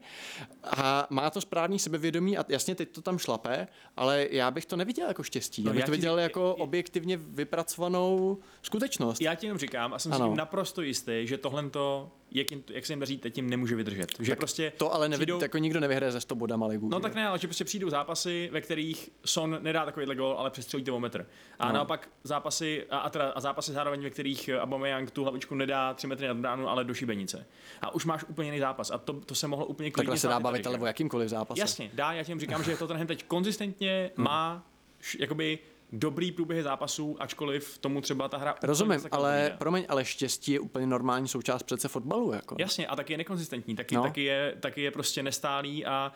A: a má to správný sebevědomí a jasně teď to tam šlape, ale já bych to neviděl jako štěstí. No, já bych
B: já
A: to
B: ti
A: viděl
B: řík-
A: jako objektivně vypracovanou skutečnost.
B: Já ti jenom říkám a jsem
A: Ano.
B: si tím naprosto jistý, že tohle to, jak, jim, jak se jim daří, teď tím nemůže vydržet. Že prostě
A: To ale nevid,
B: přijdou-
A: jako nikdo nevyhraje ze 100 bodama ligu.
B: No
A: že
B: tak ne, ale že prostě přijdou zápasy, ve kterých Son nedá takovýhle gol, ale přestřelí to o metr. A
A: No.
B: naopak zápasy, a, a, teda, a zápasy zároveň, ve kterých Aubameyang tu hlavičku nedá 3 metry nad bránu, ale do šibenice. A už máš úplně jiný zápas. A to, to se mohlo úplně klidně
A: Takhle se dá bavit ale o jakýmkoliv zápase.
B: Jasně, dá, já tím říkám, že Tottenham teď konzistentně
A: Hmm.
B: má š, jakoby dobrý průběhy zápasů, ačkoliv tomu třeba ta hra
A: Rozumím, ale
B: neodpovídá.
A: promiň, ale štěstí je úplně normální součást přece fotbalu. Jako.
B: Jasně, a taky je nekonzistentní, taky,
A: No.
B: taky, je, taky je prostě nestálý a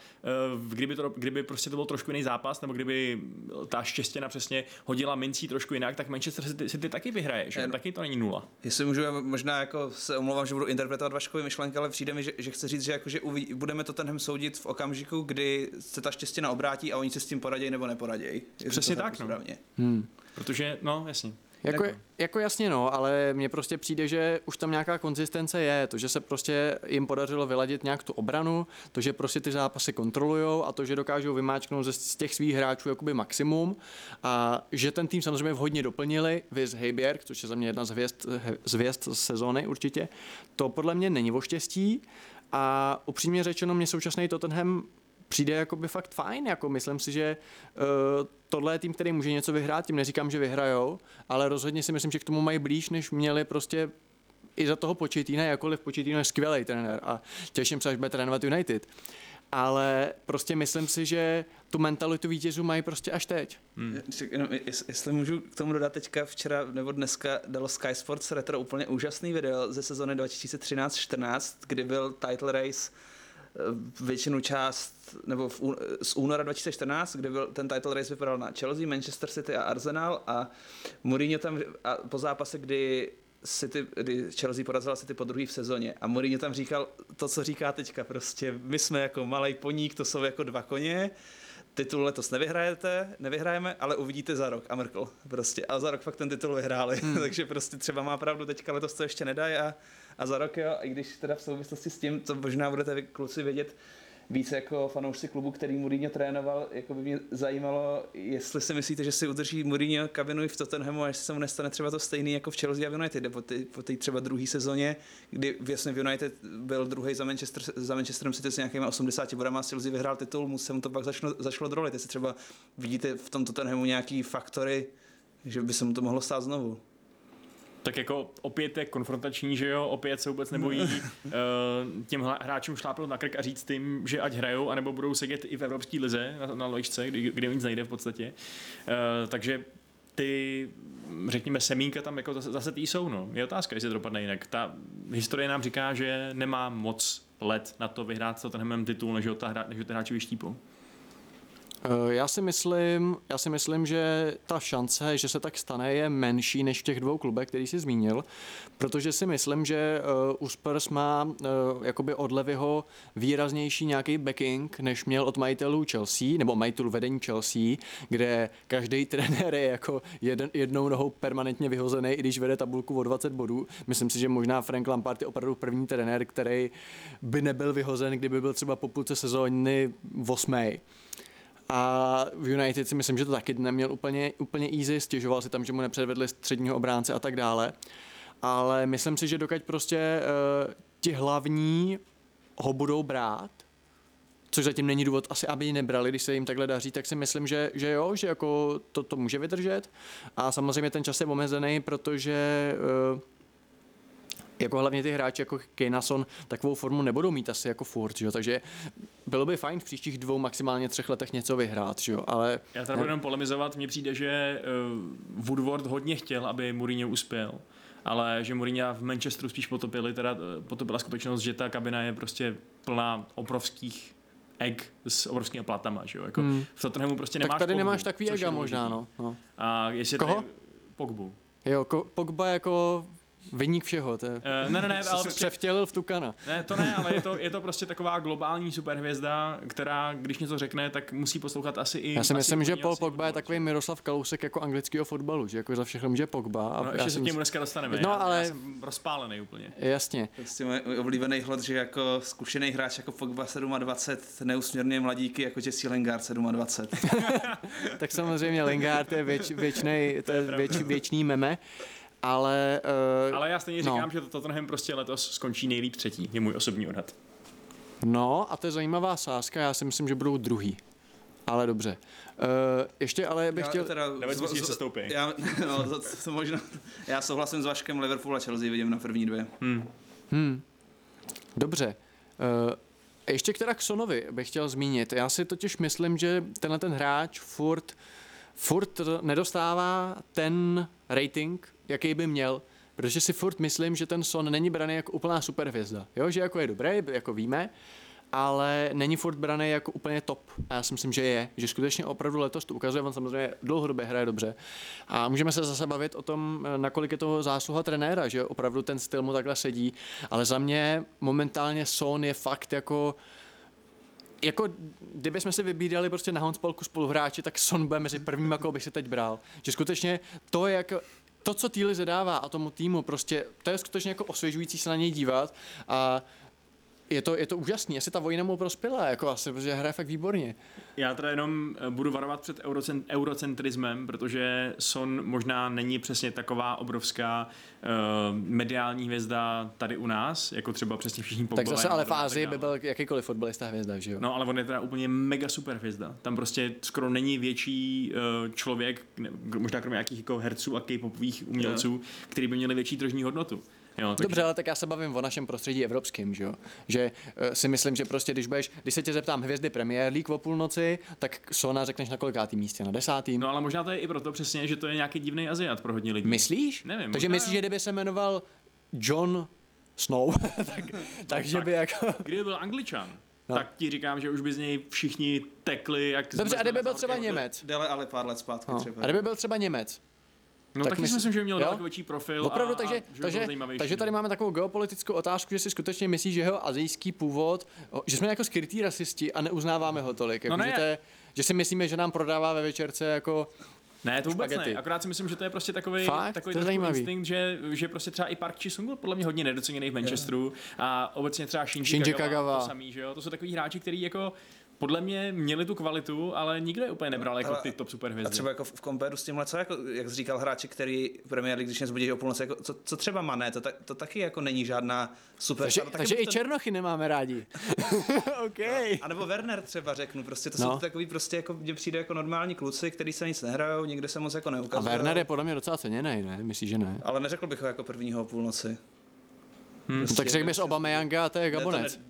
B: uh, kdyby, to, kdyby prostě to byl trošku jiný zápas, nebo kdyby ta štěstěna přesně hodila mincí trošku jinak, tak Manchester City, City taky vyhraje, že? Taky to není nula.
C: Jestli můžu, možná jako se omlouvám, že budu interpretovat Vaškovi myšlenky, ale přijde mi, že, že chce říct, že, jako, že uví, budeme to tenhle soudit v okamžiku, kdy se ta štěstěna obrátí a oni se s tím poradějí nebo neporadějí. Jestli
B: Přesně
C: to
B: tak, no.
C: správně.
A: Hmm.
B: Protože, no, jasně.
A: Jako,
C: Jako-
A: jasně no, ale mně prostě přijde, že už tam nějaká konzistence je, to, že se prostě jim podařilo vyladit nějak tu obranu, to, že prostě ty zápasy kontrolujou a to, že dokážou vymáčknout ze, z těch svých hráčů jakoby maximum a že ten tým samozřejmě hodně doplnili, viz Heiberg, což je za mě jedna z hvězd, z hvězd sezóny určitě, to podle mě není o štěstí a upřímně řečeno mě současný Tottenham přijde jako by fakt fajn, jako myslím si, že uh, tohle je tým, který může něco vyhrát, tím neříkám, že vyhrajou, ale rozhodně si myslím, že k tomu mají blíž, než měli prostě i za toho Početína, jakkoliv Početína je skvělý trenér a těším se, až bude trénovat United. Ale prostě myslím si, že tu mentalitu vítězů mají prostě až teď.
C: Hmm. Jenom, jestli můžu k tomu dodat teďka včera nebo dneska dalo Sky Sports Retro úplně úžasný video ze sezony 2013-14, kdy byl title race většinu část, nebo v, z února 2014, kdy byl ten title race vypadal na Chelsea, Manchester City a Arsenal a Mourinho tam a po zápase, kdy City, kdy Chelsea porazila City po druhý v sezóně a Mourinho tam říkal to, co říká teďka, prostě my jsme jako malý poník, to jsou jako dva koně, titul letos nevyhrajete, nevyhrajeme, ale uvidíte za rok a mrkl prostě. A za rok fakt ten titul vyhráli, hmm. takže prostě třeba má pravdu teďka letos to ještě nedají a, a za rok jo, i když teda v souvislosti s tím, to možná budete vy kluci vědět, více jako fanoušci klubu, který Mourinho trénoval, jako by mě zajímalo, jestli si myslíte, že si udrží Mourinho kabinu i v Tottenhamu a jestli se mu nestane třeba to stejný jako v Chelsea a United, po té po té třeba druhé sezóně, kdy vlastně v United byl druhý za, Manchester, za Manchesterem City s nějakými 80 bodama a Chelsea vyhrál titul, mu se mu to pak začalo, začalo drolit. Jestli třeba vidíte v tom Tottenhamu nějaký faktory, že by se mu to mohlo stát znovu.
B: Tak jako opět je konfrontační, že jo, opět se vůbec nebojí uh, těm hla- hráčům šlápnout na krk a říct jim, že ať hrajou, anebo budou sedět i v Evropské lize na, na ložce, kdy, kde nic nejde v podstatě. Uh, takže ty, řekněme, semínka tam jako zase, zase tý jsou, no. Je otázka, jestli to dopadne jinak. Ta historie nám říká, že nemá moc let na to vyhrát s Tottenhamem titul, než ho, ta hra, než ho ty hráči vyštípou.
A: Eh, já si myslím, já si myslím, že ta šance, že se tak stane, je menší než v těch dvou klubech, který jsi zmínil, protože si myslím, že uh, u Spurs má uh, jakoby od Levyho výraznější nějaký backing, než měl od majitelů Chelsea, nebo majitelů vedení Chelsea, kde každý trenér je jako jeden, jednou nohou permanentně vyhozený, i když vede tabulku o 20 bodů. Myslím si, že možná Frank Lampard je opravdu první trenér, který by nebyl vyhozen, kdyby byl třeba po půlce sezóny 8. A v United si myslím, že to taky neměl úplně, úplně easy, stěžoval si tam, že mu nepředvedli středního obránce a tak dále. Ale myslím si, že dokud prostě uh, ti hlavní ho budou brát, což zatím není důvod asi, aby ji nebrali, když se jim takhle daří, tak si myslím, že, že jo, že jako to, to může vydržet. A samozřejmě ten čas je omezený, protože uh, jako hlavně ty hráči jako Kejnason takovou formu nebudou mít asi jako furt, že jo? takže bylo by fajn v příštích dvou, maximálně třech letech něco vyhrát, že jo? ale...
B: Já tady budu jenom polemizovat, mně přijde, že uh, Woodward hodně chtěl, aby Mourinho uspěl, ale že Mourinho v Manchesteru spíš potopili, teda eh, potopila skutečnost, že ta kabina je prostě plná obrovských egg s obrovskými platama, že jo? Jako hmm. V Tottenhamu prostě nemáš
A: Tak tady
B: Pogbu,
A: nemáš takový ega možná, no. no.
B: A jestli
A: Koho?
B: Tady, Pogbu.
A: Jo, Pogba jako Vyník všeho, to je... Uh,
B: ne, ne, ne, ale
A: prostě... převtělil v Tukana.
B: Ne, to ne, ale je to, je to prostě taková globální superhvězda, která, když něco řekne, tak musí poslouchat asi i...
A: Já si myslím, že Paul Pogba je takový Miroslav Kalousek jako anglického fotbalu, že jako za všechno může Pogba.
B: A no, ještě se k němu dneska dostaneme.
A: No, ale... Já
B: jsem rozpálený úplně.
A: Jasně.
C: Prostě můj oblíbený hlad, že jako zkušený hráč jako Pogba 27 neusměrně mladíky, jako Jesse Lingard 27.
A: tak samozřejmě Lingard je věč, věčnej, to je věč, věčný meme. Ale,
B: uh, ale já stejně no. říkám, že to Tottenham prostě letos skončí nejlíp třetí, je můj osobní odhad.
A: No a to je zajímavá sázka, já si myslím, že budou druhý. Ale dobře. Uh, ještě ale bych já chtěl...
B: Teda, Nebo z, se stoupí.
C: Já, no, to, to možná, já souhlasím s Vaškem Liverpool a Chelsea, vidím na první dvě.
A: Hmm. Hmm. Dobře. Uh, ještě k teda k Sonovi bych chtěl zmínit. Já si totiž myslím, že tenhle ten hráč furt, furt nedostává ten rating, jaký by měl, protože si furt myslím, že ten Son není braný jako úplná superhvězda. Jo, že jako je dobrý, jako víme, ale není furt braný jako úplně top. A já si myslím, že je, že skutečně opravdu letos to ukazuje, on samozřejmě dlouhodobě hraje dobře. A můžeme se zase bavit o tom, nakolik je to zásluha trenéra, že opravdu ten styl mu takhle sedí, ale za mě momentálně Son je fakt jako jako, kdyby jsme si vybídali prostě na Honspolku spoluhráči, tak Son bude mezi prvním, jako bych si teď bral. Že skutečně to, jak to, co Týli zadává a tomu týmu, prostě to je skutečně jako osvěžující se na něj dívat a je to, je to úžasný, jestli ta vojna mu prospěla, jako asi, protože hraje fakt výborně.
B: Já teda jenom eh, budu varovat před eurocent, eurocentrismem, protože Son možná není přesně taková obrovská uh, mediální hvězda tady u nás, jako třeba přesně všichni
A: Tak zase ale v Ázii by byl jakýkoliv fotbalista hvězda, že jo?
B: No ale on je teda úplně mega super hvězda. Tam prostě skoro není větší uh, člověk, ne, možná kromě nějakých jako herců a k-popových umělců, no. který by měli větší tržní hodnotu.
A: Jo, takže... Dobře, ale tak já se bavím o našem prostředí evropském, že jo? Že uh, si myslím, že prostě, když budeš, když se tě zeptám hvězdy Premier League o půlnoci, tak Sona řekneš na kolikátý místě, na desátým.
B: No ale možná to je i proto přesně, že to je nějaký divný Aziat pro hodně lidí.
A: Myslíš?
B: Nevím.
A: Takže myslíš, že kdyby se jmenoval John Snow, tak, takže
B: tak,
A: by jako...
B: Kdyby byl Angličan, no. tak ti říkám, že už by z něj všichni tekli. Jak
A: Dobře, a kdyby byl třeba Němec?
C: Dele ale pár let zpátky
A: no.
C: třeba.
A: A kdyby byl třeba Němec?
B: No tak taky si myslím, že by měl daleko větší profil.
A: Opravdu, a, takže, a takže, takže tady máme takovou geopolitickou otázku, že si skutečně myslíš, že jeho azijský původ, že jsme jako skrytí rasisti a neuznáváme ho tolik. Jako, no ne. že, to je, že si myslíme, že nám prodává ve večerce jako
B: ne, to vůbec špagety. ne. Akorát si myslím, že to je prostě takový,
A: Fakt?
B: takový
A: to
B: instinkt, že, že prostě třeba i Park Chi-sung byl podle mě hodně nedoceněný v Manchesteru yeah. a obecně třeba Shinji,
A: Shinji
B: Kagawa,
A: Kagawa.
B: to samý, že jo? To jsou takový hráči, kteří jako podle mě měli tu kvalitu, ale nikdo je úplně nebral jako ty top super hvězdy.
C: A třeba jako v kompéru s tímhle, co jako, jak jsi říkal, hráči, který Premier League, když mě zbudí o půlnoci, jako, co, co, třeba Mané, to, tak, to taky jako není žádná super.
A: Takže, takže i Černochy nemáme rádi. okay.
C: A nebo Werner třeba řeknu, prostě to no. jsou takový prostě jako, kde přijde jako normální kluci, který se nic nehrajou, nikde se moc jako neukazují.
A: A Werner je podle mě docela ceněný, ne? Myslíš, že ne?
C: Ale neřekl bych ho jako prvního o půlnoci.
A: Hmm. Prostě, tak bys Obameyanga a to je Gabonec.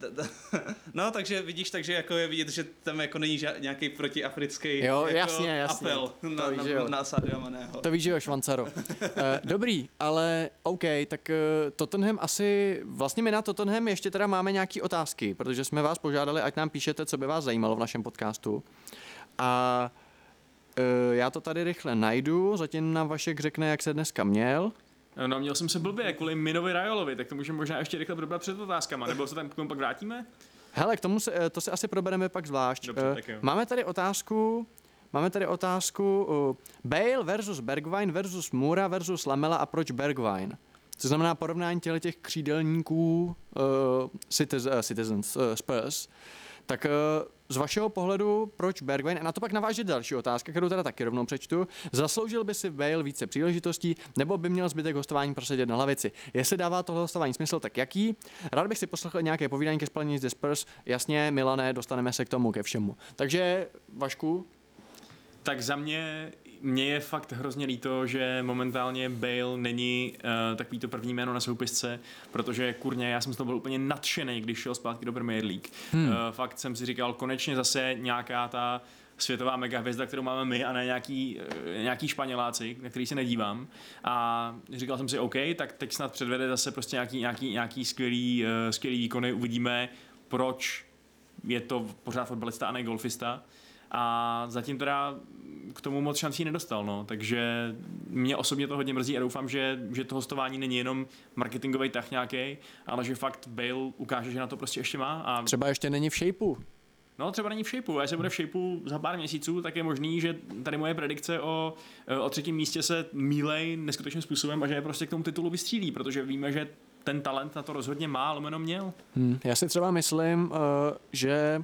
C: no, takže vidíš, takže jako je vidět, že tam jako není ža- nějaký protiafrický
A: jo,
C: jako
A: jasně, jasně.
C: apel to na, víš, na, na Sadio Maného.
A: To víš, že jo, Švancaro. uh, dobrý, ale OK, tak uh, Tottenham asi, vlastně my na Tottenham ještě teda máme nějaké otázky, protože jsme vás požádali, ať nám píšete, co by vás zajímalo v našem podcastu. A uh, já to tady rychle najdu, zatím nám Vašek řekne, jak se dneska měl.
B: No, měl jsem se blbě kvůli Minovi Rajolovi, tak to můžeme možná ještě rychle probrat před otázkama, nebo se tam k tomu pak vrátíme?
A: Hele, k tomu se, eh, to se asi probereme pak zvlášť.
B: Dobře,
A: Eh,
B: tak jo.
A: Máme tady otázku, máme tady otázku uh, Bale versus Bergwijn versus Mura versus Lamela a proč Bergwijn? Co znamená porovnání těch křídelníků uh, citiz, uh, Citizens uh, Spurs. Tak uh, z vašeho pohledu, proč Bergwijn, a na to pak naváže další otázka, kterou teda taky rovnou přečtu, zasloužil by si Bale více příležitostí, nebo by měl zbytek hostování prosadit na lavici? Jestli dává tohle hostování smysl, tak jaký? Rád bych si poslechl nějaké povídání ke spalení z The Spurs. Jasně, Milané, dostaneme se k tomu, ke všemu. Takže, Vašku,
B: Tak za mě, mě je fakt hrozně líto, že momentálně Bale není uh, takový to první jméno na soupisce, protože kurně, já jsem z toho byl úplně nadšený, když šel zpátky do Premier League. Hmm. Uh, fakt jsem si říkal, konečně zase nějaká ta světová megahvězda, kterou máme my a ne nějaký, uh, nějaký španěláci, na který se nedívám. A říkal jsem si, OK, tak teď snad předvede zase prostě nějaký, nějaký, nějaký skvělý, uh, skvělý výkony, uvidíme, proč je to pořád fotbalista a ne golfista. A zatím teda k tomu moc šancí nedostal, no. takže mě osobně to hodně mrzí a doufám, že, že to hostování není jenom marketingový tah nějaký, ale že fakt Bale ukáže, že na to prostě ještě má. A
A: třeba ještě není v shapeu.
B: No, třeba není v shapeu. A jestli bude v shapeu za pár měsíců, tak je možný, že tady moje predikce o, o třetím místě se mílej neskutečným způsobem a že je prostě k tomu titulu vystřílí, protože víme, že ten talent na to rozhodně má, lomeno měl.
A: Hmm. Já si třeba myslím, uh, že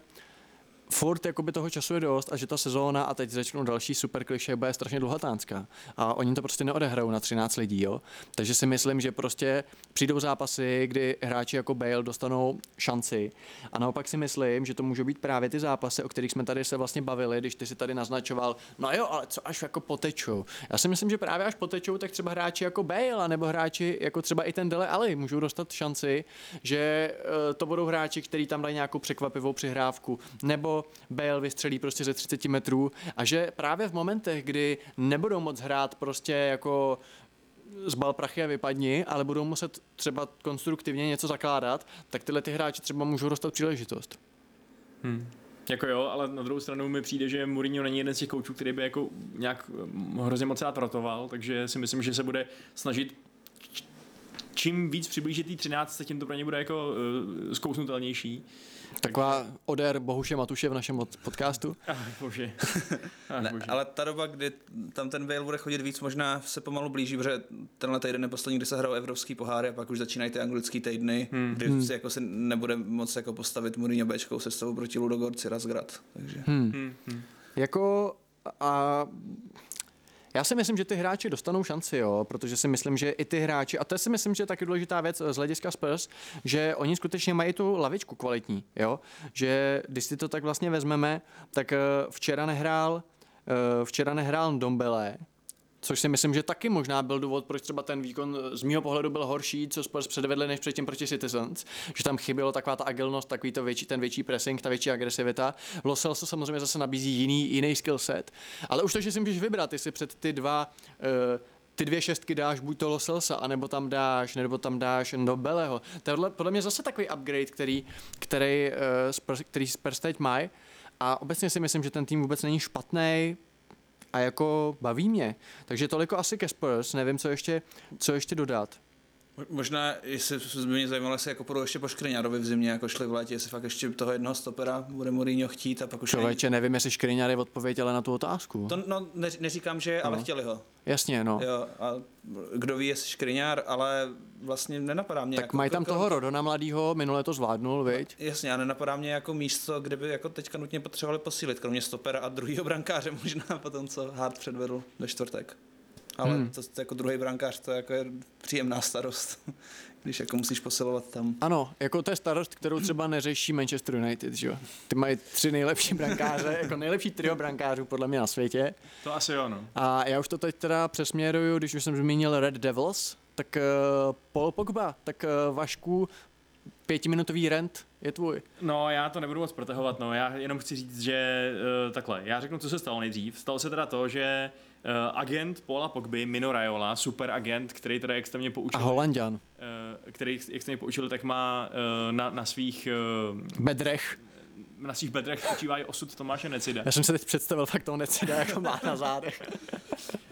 A: furt jakoby toho času je dost a že ta sezóna, a teď začnou další super kliše, bude strašně dlouhatánská. A oni to prostě neodehrajou na 13 lidí, jo. Takže si myslím, že prostě přijdou zápasy, kdy hráči jako Bale dostanou šanci. A naopak si myslím, že to můžou být právě ty zápasy, o kterých jsme tady se vlastně bavili, když ty si tady naznačoval, no jo, ale co až jako potečou. Já si myslím, že právě až potečou, tak třeba hráči jako Bale, nebo hráči jako třeba i ten Dele Ali můžou dostat šanci, že uh, to budou hráči, kteří tam dají nějakou překvapivou přihrávku, nebo Bale vystřelí prostě ze 30 metrů a že právě v momentech, kdy nebudou moc hrát prostě jako zbal prachy a vypadni, ale budou muset třeba konstruktivně něco zakládat, tak tyhle ty hráči třeba můžou dostat příležitost.
B: Hmm. Jako jo, ale na druhou stranu mi přijde, že Mourinho není jeden z těch koučů, který by jako nějak hrozně moc rád rotoval, takže si myslím, že se bude snažit čím víc přiblížit tý 13, tím to pro ně bude jako uh, zkousnutelnější.
A: Taková odér Bohuše Matuše v našem podcastu.
B: Ach, bože.
C: Ach, ne, bože. Ale ta doba, kdy tam ten Bale bude chodit víc, možná se pomalu blíží, protože tenhle týden je poslední, kdy se hrajou evropský poháry a pak už začínají ty anglické týdny, hmm. kdy hmm. si jako si nebude moc jako postavit Mourinho Bčkou sestavu proti Ludogorci Razgrad. Takže.
A: Hmm. Hmm. Hmm. Jako a já si myslím, že ty hráči dostanou šanci, jo, protože si myslím, že i ty hráči, a to si myslím, že je taky důležitá věc z hlediska Spurs, že oni skutečně mají tu lavičku kvalitní, jo, že když si to tak vlastně vezmeme, tak včera nehrál, včera nehrál Dombele, Což si myslím, že taky možná byl důvod, proč třeba ten výkon z mého pohledu byl horší, co Spurs předvedli než předtím proti Citizens, že tam chybělo taková ta agilnost, takový to větší, ten větší pressing, ta větší agresivita. Losel se samozřejmě zase nabízí jiný, jiný skill set, ale už to, že si můžeš vybrat, jestli před ty dva uh, ty dvě šestky dáš buď to Loselsa, anebo tam dáš, nebo tam dáš Nobeleho. Tohle podle mě zase takový upgrade, který, který, uh, Spurs, který Spurs teď mají. A obecně si myslím, že ten tým vůbec není špatný, a jako baví mě. Takže toliko asi ke Spurs, nevím, co ještě, co ještě dodat.
C: Možná, jestli by mě zajímalo, jestli jako půjdou ještě po Škriňárovi v zimě, jako šli v létě, jestli fakt ještě toho jednoho stopera bude Mourinho chtít a pak už...
A: Člověče, nevím, jestli Škriňár je odpověď, ale na tu otázku.
C: To, no, ne, neříkám, že, no. ale chtěli ho.
A: Jasně, no.
C: Jo, a kdo ví, jestli Škriňár, ale vlastně nenapadá mě.
A: Tak jako, mají tam jako, toho Rodona mladýho, minule to zvládnul, viď?
C: Jasně, a nenapadá mě jako místo, kde by jako teďka nutně potřebovali posílit, kromě stopera a druhého brankáře možná potom, co Hart předvedl ve čtvrtek. Ale hmm. to, to jako druhý brankář, to jako je příjemná starost, když jako musíš posilovat tam.
A: Ano, jako to je starost, kterou třeba neřeší Manchester United, že jo? Ty mají tři nejlepší brankáře, jako nejlepší trio brankářů podle mě na světě.
B: To asi jo, no.
A: A já už to teď teda přesměruju, když už jsem zmínil Red Devils, tak uh, Paul Pogba, tak uh, Vašku, pětiminutový rent je tvůj.
B: No, já to nebudu moc protahovat, no. Já jenom chci říct, že uh, takhle. Já řeknu, co se stalo nejdřív. Stalo se teda to, že uh, agent Paula Pogby, Mino Raiola, super agent, který teda extrémně poučil.
A: A Holandian. Uh,
B: který extrémně poučil, tak má uh, na, na svých...
A: Bedrech
B: na svých bedrech spočívá i osud Tomáše Necida.
A: Já jsem se teď představil fakt toho necida, jako má na zádech.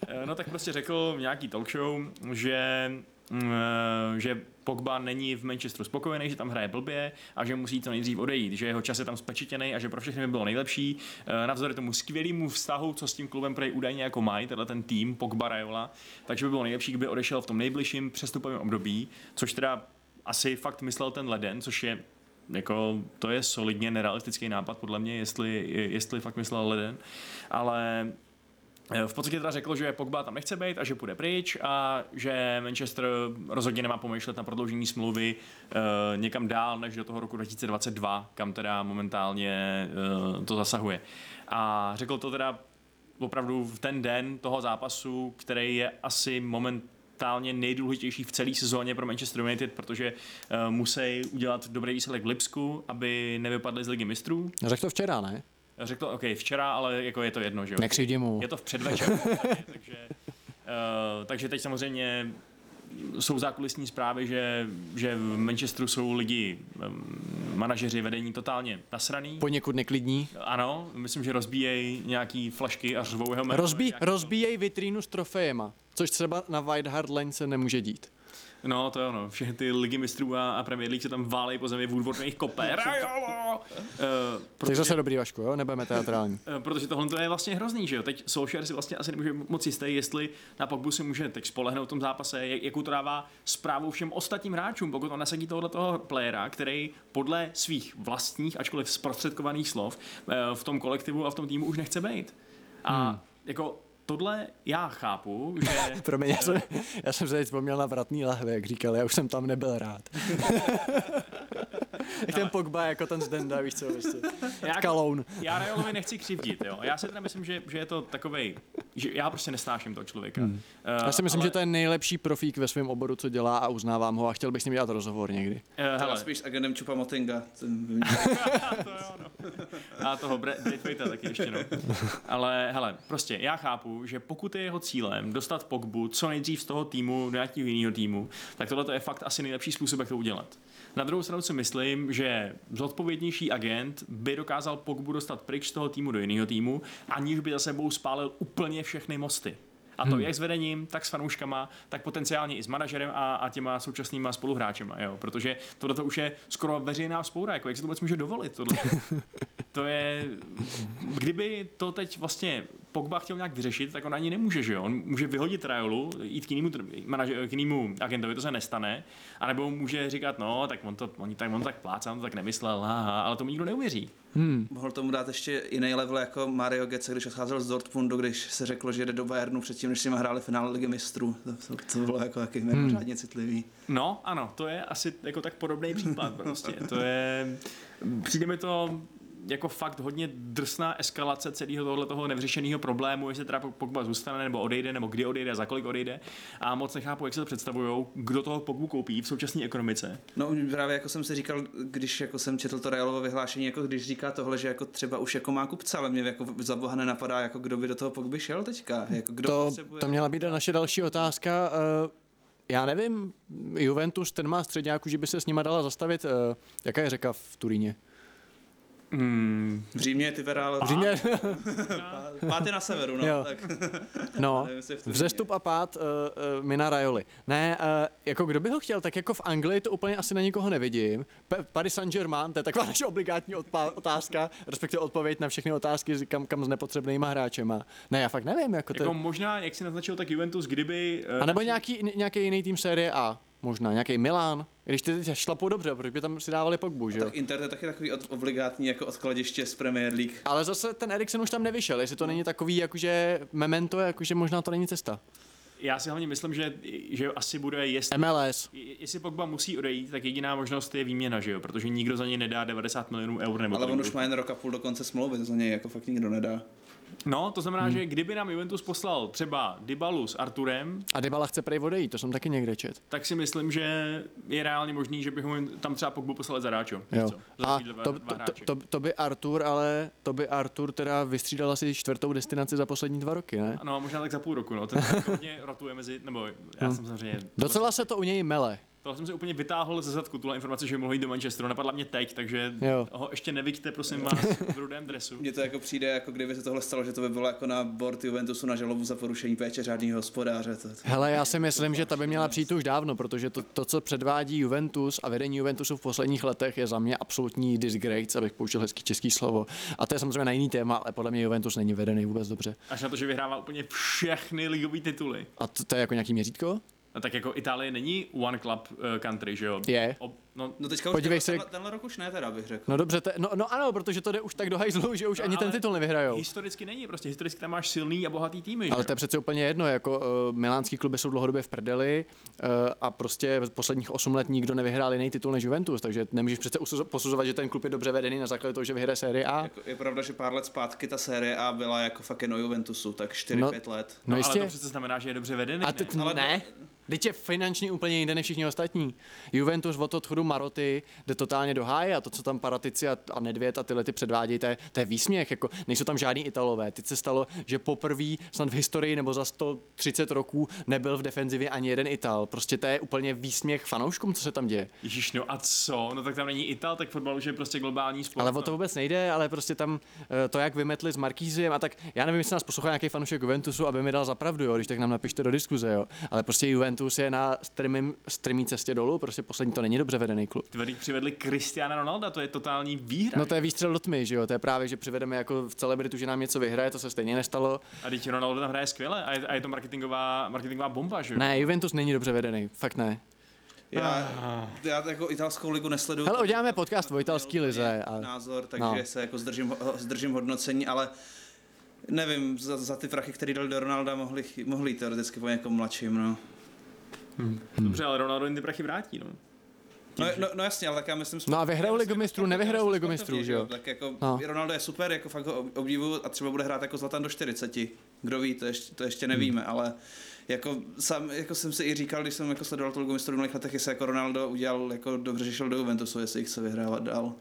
B: Eh, No tak prostě řekl v nějaký talk show, že mm, eh, že Pogba není v Manchesteru spokojený, že tam hraje blbě a že musí to nejdřív odejít, že jeho čas je tam spečetěný a že pro všechny by bylo nejlepší. Eh, Navzdory tomu skvělému vztahu, co s tím klubem prej údajně jako mají, tenhle ten tým Pogba Raiola, takže by bylo nejlepší, kdyby odešel v tom nejbližším přestupovém období, což teda asi fakt myslel ten leden, což je jako, to je solidně nerealistický nápad podle mě, jestli, jestli fakt myslel leden, ale v podstatě teda řekl, že Pogba tam nechce být a že půjde pryč a že Manchester rozhodně nemá pomýšlet na prodloužení smlouvy uh, někam dál než do toho roku 2022, kam teda momentálně uh, to zasahuje. A řekl to teda opravdu v ten den toho zápasu, který je asi moment momentálně nejdůležitější v celé sezóně pro Manchester United, protože uh, musí udělat dobrý výsledek v Lipsku, aby nevypadli z ligy mistrů.
A: Řekl to včera, ne?
B: Řekl OK, včera, ale jako je to jedno, že jo?
A: Nekřivdi mu.
B: Je to v předvečer, takže, uh, takže teď samozřejmě jsou zákulisní zprávy, že, že v Manchesteru jsou lidi, um, manažeři, vedení totálně nasraný.
A: Poněkud neklidní.
B: Ano, myslím, že rozbíjejí nějaký flašky a řvou jeho jméno.
A: Rozbí,
B: nějaký-
A: rozbíjej vitrínu s trofejema, což třeba na White Hart Lane se nemůže dít.
B: No, to je ono. Všechny ty ligy mistrů a, a Premier League se tam válejí po zemi, Woodward jejich kope. Rajolo! Uh,
A: Tak zase dobrý, Vašku, jo? Nebudeme teatrální.
B: Eh, Protože tohle to je vlastně hrozný, že jo? Teď Solskjaer si vlastně asi nemůže moc jistý, jestli na Pogbu si může teď spolehnout v tom zápase, jak- jakou to dává zprávu všem ostatním hráčům, pokud on nasadí tohle toho playera, který podle svých vlastních, ačkoliv zprostředkovaných slov, eh, v tom kolektivu a v tom týmu už nechce být. A hmm. jako tohle já chápu, že
A: Promiň, já jsem, já jsem se teď vzpomněl na vratný lahve, jak říkal, já už jsem tam nebyl rád. jak ten Pogba, jako ten Zdenda, víš co, prostě.
B: Já-
A: Kaloun.
B: Já Rajolovi nechci křivdit, jo. Já si teda myslím, že, že je to takovej, že já prostě nesnáším toho člověka. Hmm.
A: Já si myslím, že to je nejlepší profík ve svém oboru, co dělá a uznávám ho a chtěl bych s ním dělat rozhovor někdy.
B: Uh,
C: Hele. spíš s agentem Čupa Motinga. Ten
B: to jo, no. A toho Bre- Braithwaita taky ještě, no. Ale hele, prostě já chápu, že pokud je jeho cílem dostat Pogbu co nejdřív z toho týmu do nějakého jiného týmu, tak tohle je fakt asi nejlepší způsob, jak to udělat. Na druhou stranu si myslím, že zodpovědnější agent by dokázal Pogbu dostat pryč z toho týmu do jiného týmu, aniž by za sebou spálil úplně všechny mosty. A to hmm. jak s vedením, tak s fanouškama, tak potenciálně i s manažerem a, a těma současnýma spoluhráčema, jo. Protože tohle to už je skoro veřejná spoura, jako jak se to vůbec může dovolit, tohle. to je, kdyby to teď vlastně Pogba chtěl nějak vyřešit, tak on ani nemůže, že jo. On může vyhodit Rajolu, jít k jinému, manaže- k jinému agentovi, to se nestane, anebo může říkat, no, tak on to, on, tak, on tak plácá, on to tak nemyslel, haha, ale tomu nikdo neuvěří.
C: Mohl tomu dát ještě jiný level jako Mario Götze, když odcházel z Dortmundu, když se řeklo, že jde do Bayernu předtím, než s nimi hráli finále ligy mistrů. To, to, to bylo jako taky mimořádně citlivý.
B: No, ano, to je asi jako tak podobný případ prostě. To je, přijde mi to jako fakt hodně drsná eskalace celého tohle toho nevyřešeného problému, jestli teda Pogba zůstane nebo odejde, nebo kdy odejde, za kolik odejde. A moc nechápu, jak se to představují, kdo toho Pogbu koupí v současné ekonomice.
C: No právě jako jsem si říkal, když jako jsem četl to Realovo vyhlášení, jako když říká tohle, že jako třeba už jako má kupce, ale mě jako za boha nenapadá, jako kdo by do toho Pogby šel teďka, jako kdo
A: To,
C: potřebuje.
A: to měla být naše další otázka. Eh, Já nevím, Juventus, ten má středňáku, že by se s nima dala zastavit. eh, Jaká je řeka v Turíně?
B: Hmm,
C: V Římě ty Verál,
A: V Římě,
C: pátý na severu, no.
A: Jo.
C: Tak.
A: no,
C: je
A: vzestup a pád uh, uh, Mina Rajoli. Ne, uh, jako kdo by ho chtěl, tak jako v Anglii to úplně asi na nikoho nevidím. P- Paris Saint-Germain, to je taková naše obligátní odpa- otázka, respektive odpověď na všechny otázky, kam, kam s nepotřebnýma hráčema. Ne, já fakt nevím, jako to...
B: jako možná, jak si naznačil, tak Juventus, kdyby... eh,
A: A nebo nějaký, nějaký jiný tým série A, možná, nějaký Milán. Když ty teď šlapou dobře, protože by tam si dávali Pogbu, že jo?
C: Tak Inter je taky takový od, obligátní jako odkladiště z Premier League.
A: Ale zase ten Eriksen už tam nevyšel, jestli to není takový, jakože memento, jakože možná to není cesta.
B: Já si hlavně myslím, že, že asi bude, jestli,
A: MLS.
B: jestli Pogba musí odejít, tak jediná možnost je výměna, že jo? Protože nikdo za něj nedá 90 milionů eur nebo
C: Ale on už má jen rok a půl do konce smlouvy, to za něj jako fakt nikdo nedá.
B: No, to znamená, hmm. že kdyby nám Juventus poslal třeba Dybalu s Arturem,
A: A Dybala chce prej odejít, to jsem taky někde čet.
B: tak si myslím, že je reálně možný, že bychom tam třeba Pogbu poslali za Ráčo.
A: Jo.
B: Za
A: A
B: dva-
A: to,
B: dva
A: to, to, to, by Artur, ale to by Artur teda vystřídal asi čtvrtou destinaci za poslední dva roky, ne?
B: No, možná tak za půl roku, no. Ten hodně rotuje mezi, nebo já jsem samozřejmě...
A: Docela se to u něj mele.
B: Tohle jsem si úplně vytáhl ze zadku, tuhle informace, že mohl jít do Manchesteru. Napadla mě teď, takže
A: Jo.
B: ho ještě nevidíte, prosím vás, v rudém dresu.
C: Mně to jako přijde, jako kdyby se tohle stalo, že to by bylo jako na board Juventusu na žalobu za porušení péče řádného hospodáře. To, to.
A: Hele, já si myslím, že ta by měla přijít už dávno, protože to, to, co předvádí Juventus a vedení Juventusu v posledních letech, je za mě absolutní disgrace, abych použil hezký český slovo. A to je samozřejmě na jiný téma, ale podle mě Juventus není vedený vůbec dobře.
B: Až na to, že vyhrává úplně všechny ligové tituly.
A: A to, to je jako nějaký měřítko?
B: No tak jako Itálie není one club uh, country, že jo?
A: Je.
B: Ob, no,
C: No teďka už
A: Podívej
C: tenhle,
A: se-
C: tenhle, tenhle rok už ne teda bych řekl.
A: No dobře, te, no, no ano, protože to jde už tak do hajzlu, že už
B: No,
A: ani ten
B: ale
A: titul nevyhrajou.
B: historicky není, prostě historicky tam máš silný a bohatý týmy,
A: Ale
B: že
A: to je přece úplně jedno, jako uh, milánský kluby jsou dlouhodobě v prdeli uh, a prostě v posledních 8 let nikdo nevyhrál jiný titul než Juventus, takže nemůžeš přece posuzovat, že ten klub je dobře vedený na základě toho, že vyhraje série A.
C: Jako, je pravda, že pár let zpátky ta série A byla jako fucking o Juventusu, tak 4-5
A: No,
C: let.
A: No
B: ale
A: jistě.
B: to přece znamená, že je dobře vedený.
A: A
B: ne?
A: teď
C: Ale-
A: ne. Teď je finančně úplně jinde než všichni ostatní. Juventus od odchodu Maroty jde totálně do háje a to, co tam Paratici a, a Nedvěd a tyhle ty předvádějí, to je, to je výsměch. Jako, nejsou tam žádní Italové. Teď se stalo, že poprvé snad v historii nebo za 130 roků nebyl v defenzivě ani jeden Ital. Prostě to je úplně výsměch fanouškům, co se tam děje.
B: Ježíš, no a co? No tak tam není Ital, tak fotbal už je prostě globální sport.
A: Ale
B: no.
A: o to vůbec nejde, ale prostě tam eh, to, jak vymetli s Markíziem a tak, já nevím, jestli nás poslouchá nějaký fanoušek Juventusu, aby mi dal zapravdu, jo, když tak nám napište do diskuze, jo. Ale prostě Juventus je na strmým, strmý cestě dolů, prostě poslední to není dobře vedený klub.
B: Ty vedík přivedli Cristiana Ronalda, to je totální výhra.
A: No to je výstřel do tmy, že jo, to je právě, že přivedeme jako v celebritu, že nám něco vyhraje, to se stejně nestalo.
B: A teď Ronaldo tam hraje skvěle a je, a je to marketingová, marketingová bomba, že jo?
A: Ne, Juventus není dobře vedený, fakt ne.
C: Já, já jako italskou ligu nesleduju.
A: Hele, uděláme podcast o italský lize. A...
C: Názor, takže
A: No.
C: se jako zdržím, zdržím hodnocení, ale nevím, za, za ty prachy, které dali do Ronalda, mohli, mohli teoreticky po někom mladším, no.
B: Dobře, ale Ronaldo jim ty prachy vrátí, no.
C: No, no, no jasně, ale tak já myslím...
A: No a vyhrajou Ligu mistrů, nevyhrajou Ligu mistrů, že jo?
C: Tak jako
A: No.
C: Ronaldo je super, jako fakt ho obdivuju a třeba bude hrát jako Zlatan do 40. Kdo ví, to ještě, to ještě nevíme, ale jako, sám, jako jsem si i říkal, když jsem jako sledoval tu Ligu mistrů v minulých letech, jestli jako Ronaldo udělal jako dobře, že šel do Juventusu, jestli jich chce vyhrávat dál.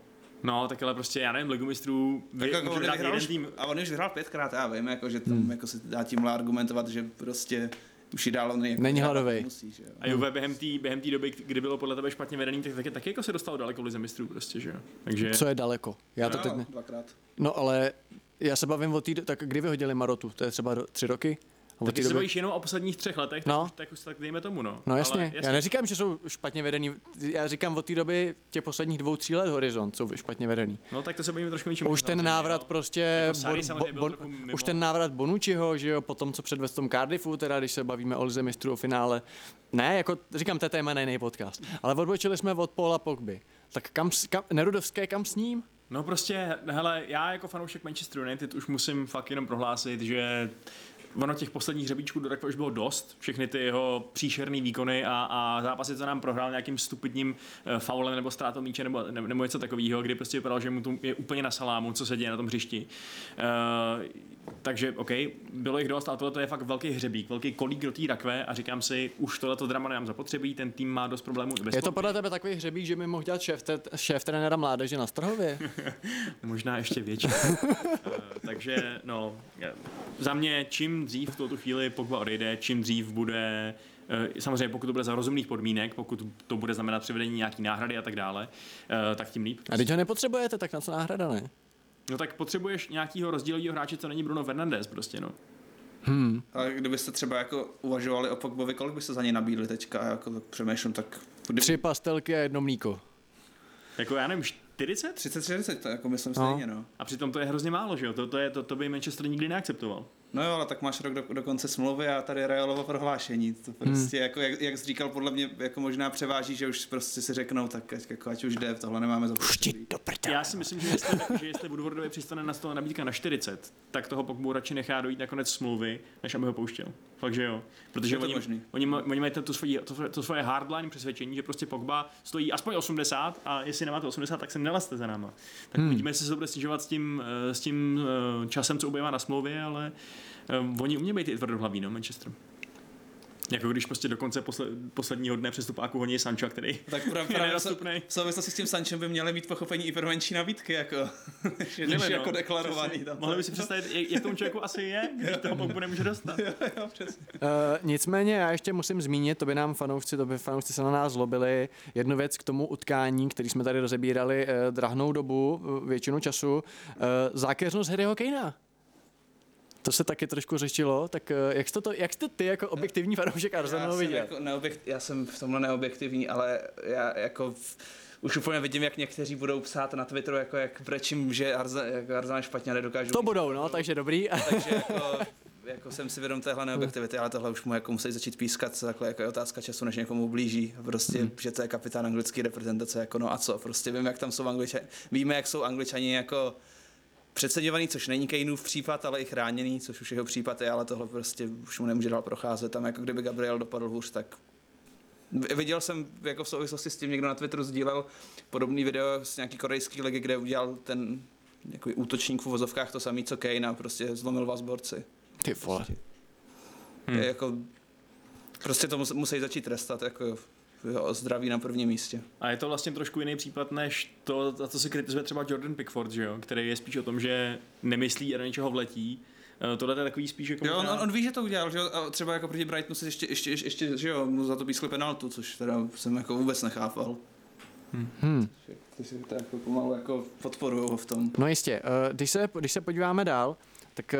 B: No, tak ale prostě, já nevím, Ligu mistrů, vy,
C: Tak jako
B: může
C: on vyhrál,
B: jeden
C: už,
B: tým,
C: a on už vyhrál pětkrát, já vím, jako, že tam hmm. jako se dá tímhle argumentovat, že prostě už ji dál on jako
A: Není.
C: Musí, že jo.
B: a Juve během té během tý doby, kdy bylo podle tebe špatně vedený, tak taky, taky jako se dostalo daleko v lize mistrů prostě, že jo? Takže,
A: Co je daleko? Já to teď
C: No,
A: ne...
C: dvakrát.
A: No ale já se bavím o té, tak kdy vyhodili Marotu? To je třeba tři roky? A
B: tak ty se
A: doby-
B: bavíš jenom o posledních třech letech, tak,
A: No.
B: už, tak už tak dejme tomu, no.
A: No jasně.
B: Ale,
A: já neříkám, že jsou špatně vedený, já říkám od té doby těch posledních dvou, tří let horizont jsou špatně vedený.
B: No tak to se bavíme trošku něčím.
A: Už ten návrat prostě,
B: Jako
A: Bon- Bon-
B: mimo.
A: už ten návrat Bonucciho, že jo, po tom, co předvedl v tom Cardiffu, teda když se bavíme o Lize mistrů o finále. Ne, jako říkám, to je téma na jiný podcast. Ale odbočili jsme od Paula Pogby. Tak kam, kam Nerudovské, kam s ním?
B: No prostě, hele, já jako fanoušek Manchester United už musím fakt jenom prohlásit, že ono těch posledních hřebíčků do rakve už bylo dost, všechny ty jeho příšerné výkony a, a zápasy, co nám prohrál nějakým stupidním uh, faulem nebo ztrátou míče nebo, nebo, nebo něco takového, kdy prostě vypadalo, že mu to je úplně na salámu, co se děje na tom hřišti. Uh, takže, OK, bylo jich dost, ale tohle to je fakt velký hřebík, velký kolík do té rakve a říkám si, už tohleto drama nemám zapotřebí, ten tým má dost problémů.
A: Je to podle tebe takový hřebík, že by mohl dělat šéf, te- šéf trenéra mládeže na Strhově?
B: Možná ještě větší. Eh, Takže no, eh, za mě čím dřív v tuto chvíli Pogba odejde, čím dřív bude eh, Samozřejmě, pokud to bude za rozumných podmínek, pokud to bude znamenat přivedení nějaký náhrady a tak dále, eh, tak tím líp.
A: A když ho nepotřebujete, tak na co náhrada, ne?
B: No tak potřebuješ nějakého rozdílového hráče, co není Bruno Fernandes prostě, no.
A: Hmm.
C: Ale kdybyste třeba jako uvažovali o Pogbovi, kolik byste za něj nabídli teďka, a jako tak přemýšlím, tak kdyby...
A: Tři pastelky a jedno mlíko.
B: Jako já nevím, 40?
C: 30-40, to jako myslím
A: No.
C: stejně, no.
B: A přitom to je hrozně málo, že jo? To, to, je, to, to by Manchester nikdy neakceptoval.
C: No jo, ale tak máš rok do, do konce smlouvy a tady Realovo prohlášení. To prostě, hmm. jako, jak, jak jsi říkal, podle mě jako možná převáží, že už prostě si řeknou, tak ať, jako, ať už jde, tohle nemáme zapotřebí.
A: do prdele.
B: Já si myslím, že jestli, že jestli Woodwardově přistane na stole nabídka na 40, tak toho Pogbu radši nechá dojít na konec smlouvy, než aby ho pouštěl. Fakt, že jo. Protože oni,
C: možný.
B: oni, ma- oni mají to, to, svoje, to, to svoje hardline přesvědčení, že prostě Pogba stojí aspoň 80 a jestli nemáte 80, tak se nelezte za náma. Tak hmm. uvidíme, jestli se to bude snižovat s tím, eh, s tím eh, časem, co ubývá na smlouvě, ale eh, oni umějí být i tvrdohlaví, no, Manchester. Jako když prostě do konce posle, posledního dne přestupáku honí Sancho, který
C: tak právě,
B: je
C: právě
B: nedostupný.
C: v souvislosti s tím Sanchem by měly mít pochopení i pro menší nabídky, jako, že
B: Měli,
C: než
B: no.
C: jako deklarovaný.
B: Přesně.
C: Tam
B: Mohli by si představit, jak, jak tomu člověku asi je, když toho Pogbu nemůže dostat.
C: jo, jo, přesně.
A: Uh, nicméně já ještě musím zmínit, to by nám fanoušci, to by fanoušci se na nás zlobili, jednu věc k tomu utkání, který jsme tady rozebírali uh, drahnou dobu, uh, většinu času, uh, zákeřnost Harryho Kanea. To se taky trošku řešilo, tak uh, jak jste, to, jak jste ty jako objektivní fanoušek Arsenalu viděl?
C: jako neobjekt, já jsem v tomhle neobjektivní, ale já jako v, už úplně vidím, jak někteří budou psát na Twitteru, jako jak brečím, že jako Arsenal špatně nedokážu.
A: To budou, no, takže dobrý.
C: Takže jako, jako jsem si vědom téhle neobjektivity, ale tohle už mu jako musí začít pískat, takhle jako je otázka času, než někomu blíží. Prostě, hmm. že to je kapitán anglické reprezentace, jako no a co, prostě vím, jak tam jsou angličani, víme, jak jsou angličani jako přeceňovaný, což není Kaneův případ, ale i chráněný, což už jeho případ je, ale tohle prostě už mu nemůže dál procházet. Tam jako kdyby Gabriel dopadl hůř, tak Viděl jsem jako v souvislosti s tím, někdo na Twitteru sdílel podobný video z nějaký korejský ligy, kde udělal ten jako útočník v uvozovkách to samý, co Kane a prostě zlomil vás borci.
A: Ty vole.
B: Hmm.
C: Je jako, prostě to mus- musí začít trestat, jako jo, zdraví na prvním místě.
B: A je to vlastně trošku jiný případ, než to, za co se kritizuje třeba Jordan Pickford, že jo? který je spíš o tom, že nemyslí a do něčeho vletí. Eh, Tohle je takový spíš jako
C: Jo, on, on, on, ví, že to udělal, že jo, a třeba jako proti Brightonu si ještě, ještě, ještě, ještě že jo, mu za to pískli penaltu, což teda jsem jako vůbec nechápal.
A: Hmm.
C: Ty si to jako pomalu jako podporuju ho v tom.
A: No jistě, eh, když se, když se podíváme dál, tak eh,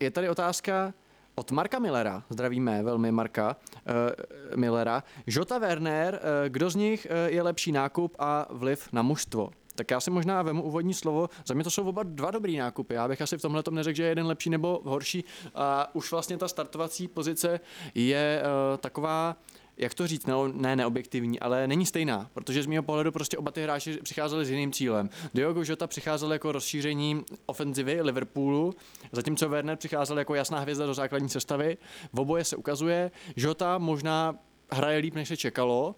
A: je tady otázka od Marka Millera, zdravíme velmi Marka uh, Millera. Jota Werner, uh, kdo z nich uh, je lepší nákup a vliv na mužstvo? Tak já si možná vemu úvodní slovo. Za mě to jsou oba dva dobrý nákupy. Já bych asi v tomhle tom neřekl, že je jeden lepší nebo horší. A už vlastně ta startovací pozice je uh, taková, jak to říct, no, ne neobjektivní, ale není stejná, protože z mého pohledu prostě oba ty hráči přicházeli s jiným cílem. Diogo Jota přicházel jako rozšíření ofenzivy Liverpoolu, zatímco Werner přicházel jako jasná hvězda do základní sestavy. V oboje se ukazuje, Jota možná hraje líp, než se čekalo,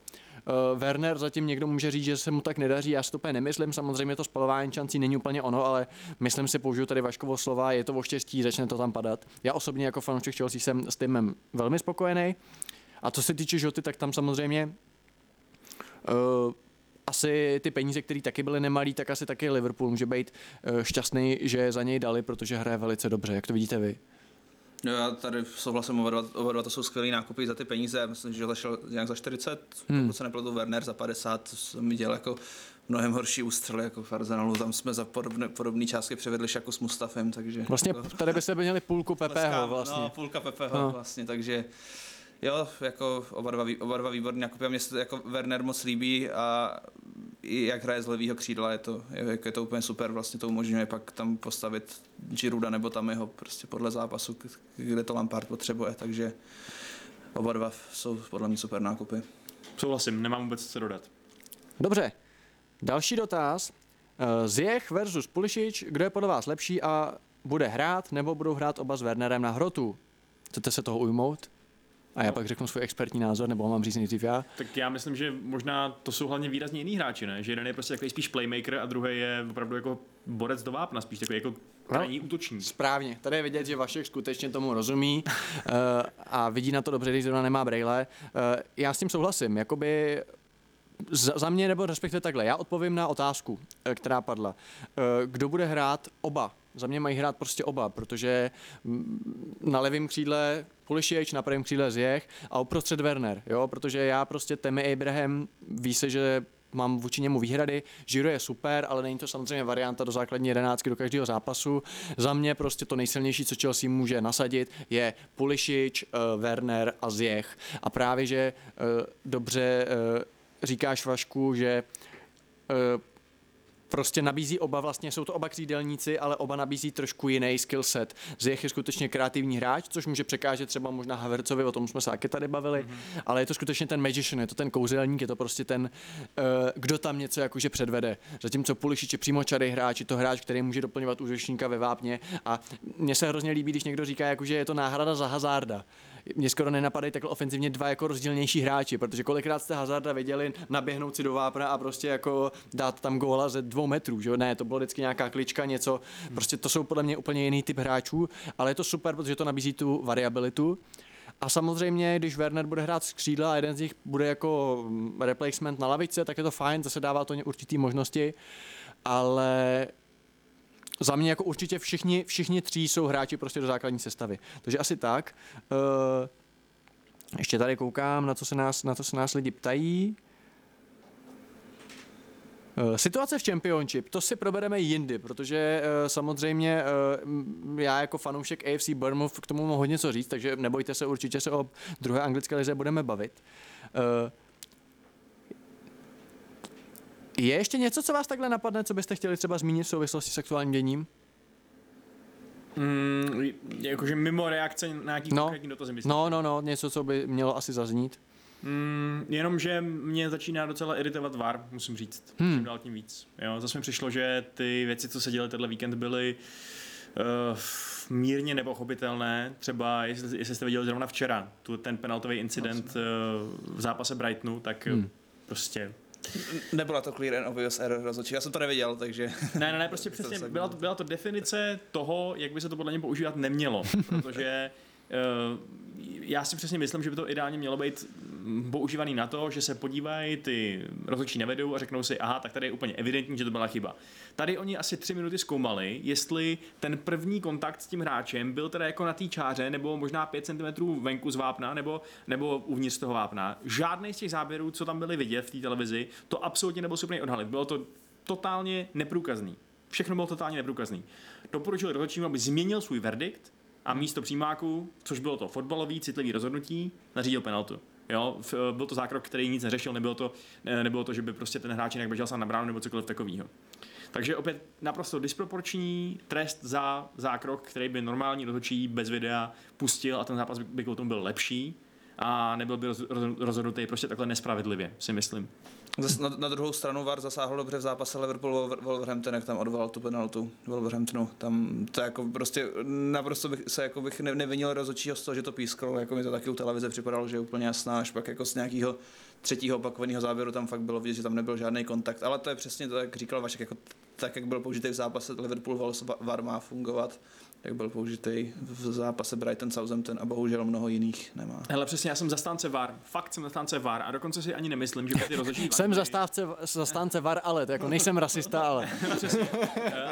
A: Uh, Werner zatím někdo může říct, že se mu tak nedaří, já si to úplně nemyslím, samozřejmě to spalování šancí není úplně ono, ale myslím si, použiju tady Vaškovo slova, je to o štěstí, začne to tam padat. Já osobně jako fanoušek Chelsea jsem s týmem velmi spokojený. A co se týče Žoty, tak tam samozřejmě uh, asi ty peníze, které taky byly nemalý, tak asi taky Liverpool může být uh, šťastný, že za něj dali, protože hraje velice dobře. Jak to vidíte vy?
C: Jo, já tady souhlasím, oba dva, oba dva to jsou skvělé nákupy za ty peníze. Myslím, že zašel nějak za 40, hmm. pokud se nepletu Werner za 50, jsem viděl jako mnohem horší ústřely jako v Arsenalu. Tam jsme za podobné, podobné částky převedli jako s Mustafem, takže...
A: Vlastně
C: jako,
A: tady by se měli půlku Pepeho vlastně.
C: No, půlka Pepeho
A: No.
C: no. vlastně, takže jo, jako oba dva, oba dva výborní nákupy a mně se to jako Werner moc líbí a i jak hraje z levýho křídla, je to, je, je to úplně super, vlastně to umožňuje pak tam postavit Giruda nebo tam jeho prostě podle zápasu, kde to Lampard potřebuje, takže oba dva jsou podle mě super nákupy.
B: Souhlasím, nemám vůbec co dodat.
A: Dobře, další dotaz. Uh, Zjech versus Pulišič, kdo je podle vás lepší a bude hrát, nebo budou hrát oba s Wernerem na hrotu? Chcete se toho ujmout? A já
B: No.
A: pak řeknu svůj expertní názor, nebo mám říct nejdřív já.
B: Tak já myslím, že možná to jsou hlavně výrazně jiný hráči, ne? Že jeden je prostě takový spíš playmaker a druhý je opravdu jako borec do vápna, spíš takový jako krajní útočník.
A: Správně, tady je vidět, že Vašek skutečně tomu rozumí uh, a vidí na to dobře, když zrovna nemá brejle. Uh, já s tím souhlasím, jakoby za, za mě, nebo respektive takhle, já odpovím na otázku, eh, která padla. Eh, Kdo bude hrát oba? Za mě mají hrát prostě oba, protože mm, na levém křídle Pulišič, na pravém křídle Zjech a uprostřed Werner, jo, protože já prostě Temi Abraham, ví se, že mám vůči němu výhrady. Žiro je super, ale není to samozřejmě varianta do základní jedenáctky do každého zápasu. Za mě prostě to nejsilnější, co Chelsea může nasadit, je Pulišič, uh, Werner a Zjech. A právě, že uh, dobře uh, říkáš Vašku, že prostě nabízí oba, vlastně jsou to oba křídelníci, ale oba nabízí trošku jiný skill set. Zjech je skutečně kreativní hráč, což může překážet třeba možná Havercovi, o tom jsme se taky tady bavili, mm-hmm. ale je to skutečně ten magician, je to ten kouzelník, je to prostě ten, uh, kdo tam něco jakože předvede. Zatímco Pulišič je přímočarý hráč, je to hráč, který může doplňovat útočníka ve vápně a mně se hrozně líbí, když někdo říká, jakože je to náhrada za Hazarda. Mně skoro nenapadají takhle ofenzivně dva jako rozdílnější hráči, protože kolikrát jste Hazarda viděli naběhnout si do vápna a prostě jako dát tam góla ze dvou metrů, že jo? Ne, to bylo vždycky nějaká klička, něco. Prostě to jsou podle mě úplně jiný typ hráčů, ale je to super, protože to nabízí tu variabilitu. A samozřejmě, když Werner bude hrát z křídla a jeden z nich bude jako mm, replacement na lavice, tak je to fajn, zase dává to určitý možnosti, ale za mě jako určitě všichni, všichni tří jsou hráči prostě do základní sestavy. Takže asi tak. Uh, ještě tady koukám, na co se nás, na co se nás lidi ptají. Eh, situace v Championship, to si probereme jindy, protože uh, samozřejmě já jako fanoušek AFC Bournemouth k tomu mohu hodně co říct, takže nebojte se, určitě se o druhé anglické lize budeme bavit. Je ještě něco, co vás takhle napadne, co byste chtěli třeba zmínit v souvislosti s sexuálním děním?
B: Mm, jakože mimo reakce na nějaký no, konkrétní dotazy, myslím.
A: No, no, no, něco, co by mělo asi zaznít.
B: Mm, jenom, že mě začíná docela iritovat VAR, musím říct. Hmm. Čím dál tím víc. Jo, zase mi přišlo, že ty věci, co se děly tenhle víkend, byly uh, mírně nepochopitelné. Třeba, jestli, jestli jste viděli zrovna včera, tu, ten penaltový incident uh, v zápase Brightonu, tak hmm. prostě
C: Nebyla to clear and obvious error rozhodčí, já jsem to neviděl, takže...
B: Ne, ne, ne, prostě přesně, byla to, byla to definice toho, jak by se to podle něj používat nemělo, protože uh, já si přesně myslím, že by to ideálně mělo být používaný na to, že se podívají, ty rozhodčí nevedou a řeknou si, aha, tak tady je úplně evidentní, že to byla chyba. Tady oni asi tři minuty zkoumali, jestli ten první kontakt s tím hráčem byl teda jako na té čáře, nebo možná 5 cm venku z vápna, nebo, nebo uvnitř toho vápna. Žádný z těch záběrů, co tam byly vidět v té televizi, to absolutně nebylo schopný odhalit. Bylo to totálně neprůkazný. Všechno bylo totálně neprůkazný. Doporučil rozhodčím, aby změnil svůj verdikt a místo přímáku, což bylo to fotbalový citlivý rozhodnutí, nařídil penaltu. Jo, byl to zákrok, který nic neřešil, nebylo to, nebylo to, že by prostě ten hráč jinak běžel sám na bránu nebo cokoliv takového. Takže opět naprosto disproporční trest za zákrok, který by normální rozhodčí bez videa pustil a ten zápas by k tomu byl lepší a nebyl by rozhodnutý prostě takhle nespravedlivě, si myslím.
C: Na, na druhou stranu VAR zasáhl dobře v zápase Liverpool Wolverhampton, jak tam odvolal tu penaltu Wolverhamptonu. Tam to jako prostě naprosto bych se jako bych nevinil rozhodčího z toho, že to pískalo, jako mi to taky u televize připadalo, že je úplně jasná, až pak jako z nějakého třetího opakovaného záběru tam fakt bylo vidět, že tam nebyl žádný kontakt. Ale to je přesně to, jak říkal Vašek, jako tak, jak byl použitý v zápase Liverpool VAR má fungovat jak byl použitý v zápase Brighton Southampton a bohužel mnoho jiných nemá.
B: Hele, přesně, já jsem zastánce VAR, fakt jsem zastánce VAR a dokonce si ani nemyslím, že by ty rozhodčí
A: Jsem zastávce, zastánce VAR, ale to jako nejsem rasista, ale.
B: přesně.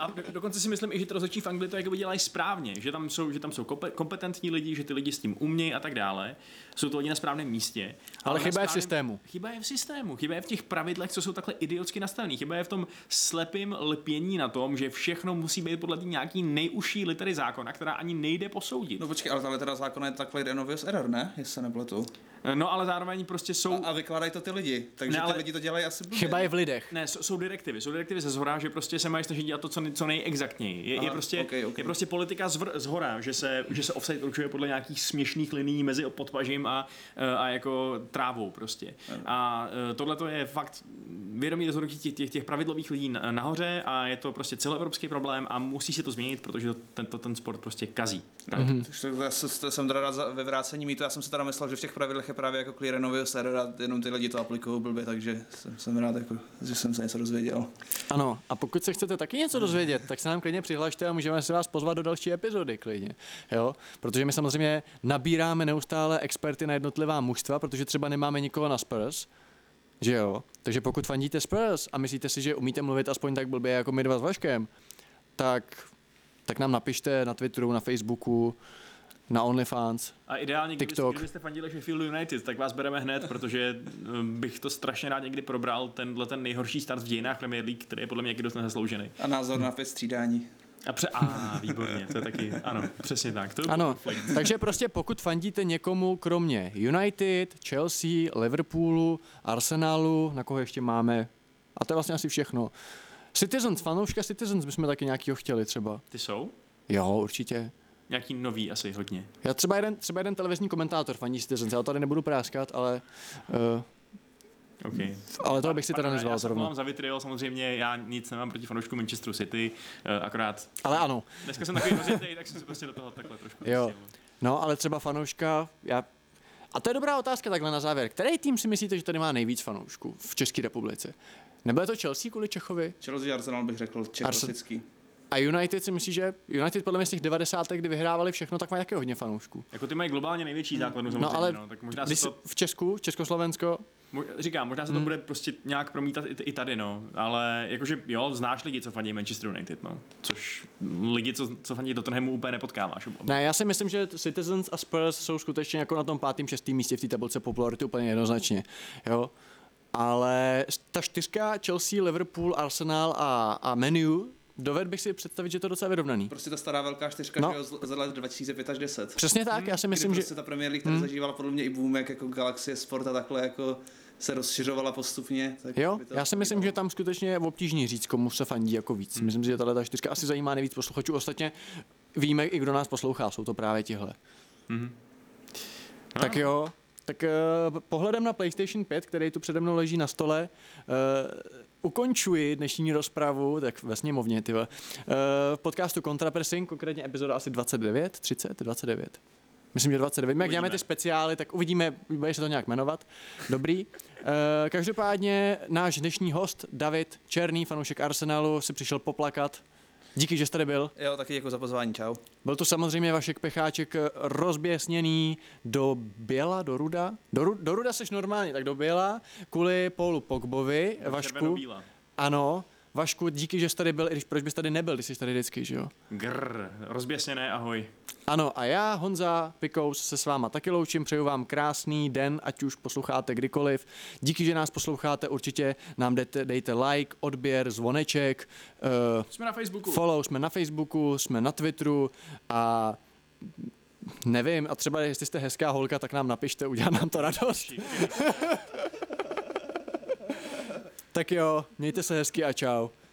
B: A dokonce si myslím i, že ty rozhodčí v Anglii to jako dělají správně, že tam jsou, že tam jsou kompetentní lidi, že ty lidi s tím umějí a tak dále. Jsou to lidi na správném místě.
A: Ale, ale chyba je v systému.
B: Chyba je v systému, chyba je v těch pravidlech, co jsou takhle idiotsky nastavené. Chyba je v tom slepým lpění na tom, že všechno musí být podle nějaký nejužší litery zákona, která ani nejde posoudit.
C: No počkej, ale ta litera zákona je takhle jeden obvious error, ne? Jestli se nepletu.
B: No ale zároveň prostě jsou...
C: A, a vykládají to ty lidi, takže ne, ale... ty lidi to dělají asi
A: blbě. Chyba je v lidech.
B: Ne, jsou, jsou direktivy, jsou direktivy ze zhora, že prostě se mají snažit dělat to, co, nej, co nejexaktněji. Je, Aha, je, prostě, okay, okay. je prostě politika zvr, z hora, že se, že se offside určuje podle nějakých směšných liní mezi podpažím a, a jako trávou prostě. A e, tohle to je fakt vědomí rozhodnutí těch, těch, těch pravidlových lidí nahoře a je to prostě celoevropský problém a musí se to změnit, protože to, ten, to, ten sport prostě kazí.
C: Mm-hmm. Já jsem teda rád za vyvrácení mýtu, já jsem se teda myslel, že v těch pravidlech je právě jako clear nového servera, jenom ty lidi to aplikují blbě, takže jsem, jsem rád, jako, že jsem se něco dozvěděl.
A: Ano, a pokud se chcete taky něco dozvědět, tak se nám klidně přihlašte a můžeme se vás pozvat do další epizody klidně. Jo? Protože my samozřejmě nabíráme neustále experty na jednotlivá mužstva, protože třeba nemáme nikoho na Spurs, že jo? Takže pokud fandíte Spurs a myslíte si, že umíte mluvit aspoň tak blbě jako my dva s Vaškem, tak, tak nám napište na Twitteru, na Facebooku, na OnlyFans.
B: A ideálně, TikTok. kdybyste fandili Sheffield United, tak vás bereme hned, protože um, bych to strašně rád někdy probral, tenhle ten nejhorší start v dějinách Premier League, který je podle mě někdy dost nezasloužený.
C: A názor na střídání.
B: A, pře- a výborně, to je taky, ano, přesně tak. To
A: ano, takže prostě pokud fandíte někomu kromě United, Chelsea, Liverpoolu, Arsenalu, na koho ještě máme, a to je vlastně asi všechno. Citizens, fanouška Citizens bychom taky nějakýho chtěli třeba.
B: Ty jsou?
A: Jo, určitě.
B: Nějaký nový asi hodně.
A: Já třeba jeden, třeba jeden televizní komentátor fandí Citizens, já tady nebudu práskat, ale uh,
B: Okay.
A: Ale to bych si teda nezval
B: zrovna. Já za vitriol, samozřejmě, já nic nemám proti fanoušku Manchesteru City, uh, akorát...
A: Ale ano.
B: Dneska jsem takový rozjetý, tak jsem se prostě do toho takhle trošku
A: Jo. No, ale třeba fanouška, já... A to je dobrá otázka takhle na závěr. Který tým si myslíte, že tady má nejvíc fanoušků v České republice? Nebo je to Chelsea kvůli Čechovi?
C: Chelsea Arsenal bych řekl, čech
A: A United si myslí, že United podle mě z těch 90. kdy vyhrávali všechno, tak má jaké hodně fanoušků.
B: Jako ty mají globálně největší základnu samozřejmě,
A: No ale
B: no, tak možná
A: když
B: to,
A: v Česku, Československo,
B: říkám, možná se to bude prostě nějak promítat i, i tady, no, ale jakože jo, znáš lidi, co fandí Manchester United, no, což lidi, co, co fandí Tottenhamu úplně nepotkáváš.
A: Ne, já si myslím, že Citizens a Spurs jsou skutečně jako na tom pátým, šestým místě v té tabulce popularity úplně jednoznačně. Jo? Ale ta čtyřka Chelsea, Liverpool, Arsenal a, a Menu, doved bych si představit, že to je docela vyrovnaný.
C: Prostě ta stará velká čtyřka,
A: No.
C: že z- z let 2005 až 10.
A: Přesně tak, já si myslím,
C: kdy
A: že...
C: prostě ta Premier League tady zažívala podle mě i boom, jak jako Galaxie Sport a takhle jako se rozšiřovala postupně. Tak
A: Jo,
C: by to
A: já si myslím,
C: bylo.
A: že tam skutečně je obtížný říct, komu se fandí jako víc.
B: Hmm.
A: Myslím si, že tahle ta čtyřka asi zajímá nejvíc posluchačů. Ostatně víme i, kdo nás poslouchá, jsou to právě tihle.
B: Mhm.
A: Tak jo, tak uh, pohledem na PlayStation 5, který tu přede mnou leží na stole, uh, ukončuji dnešní rozpravu, tak ve sněmovně, ty uh, podcastu Contrapressing, konkrétně epizoda asi 29, 30, 29. Myslím, že 29. My jak děláme ty speciály, tak uvidíme, bude se to nějak jmenovat. Dobrý. Uh, každopádně náš dnešní host, David Černý, fanoušek Arsenalu, si přišel poplakat. Díky, že jste tady byl.
C: Jo, taky děkuji za pozvání, čau.
A: Byl to samozřejmě Vašek Pecháček eh, rozběsněný do Běla, do Ruda. Do, Ru, do Ruda seš normálně, tak do Běla, kvůli Paulu Pogbovi, Vašku. Ano, Vašku, díky, že jsi tady byl, i když proč bys tady nebyl, když jsi tady vždycky, že jo?
B: Grr, rozběsněné, ahoj.
A: Ano, a já, Honza Pikous, se s váma taky loučím, přeju vám krásný den, ať už posloucháte kdykoliv. Díky, že nás posloucháte, určitě nám dejte, dejte like, odběr, zvoneček, uh,
B: Jsme na Facebooku.
A: follow, jsme na Facebooku, jsme na Twitteru a nevím, a třeba jestli jste hezká holka, tak nám napište, udělá nám to radost. tak jo, mějte se hezky a čau.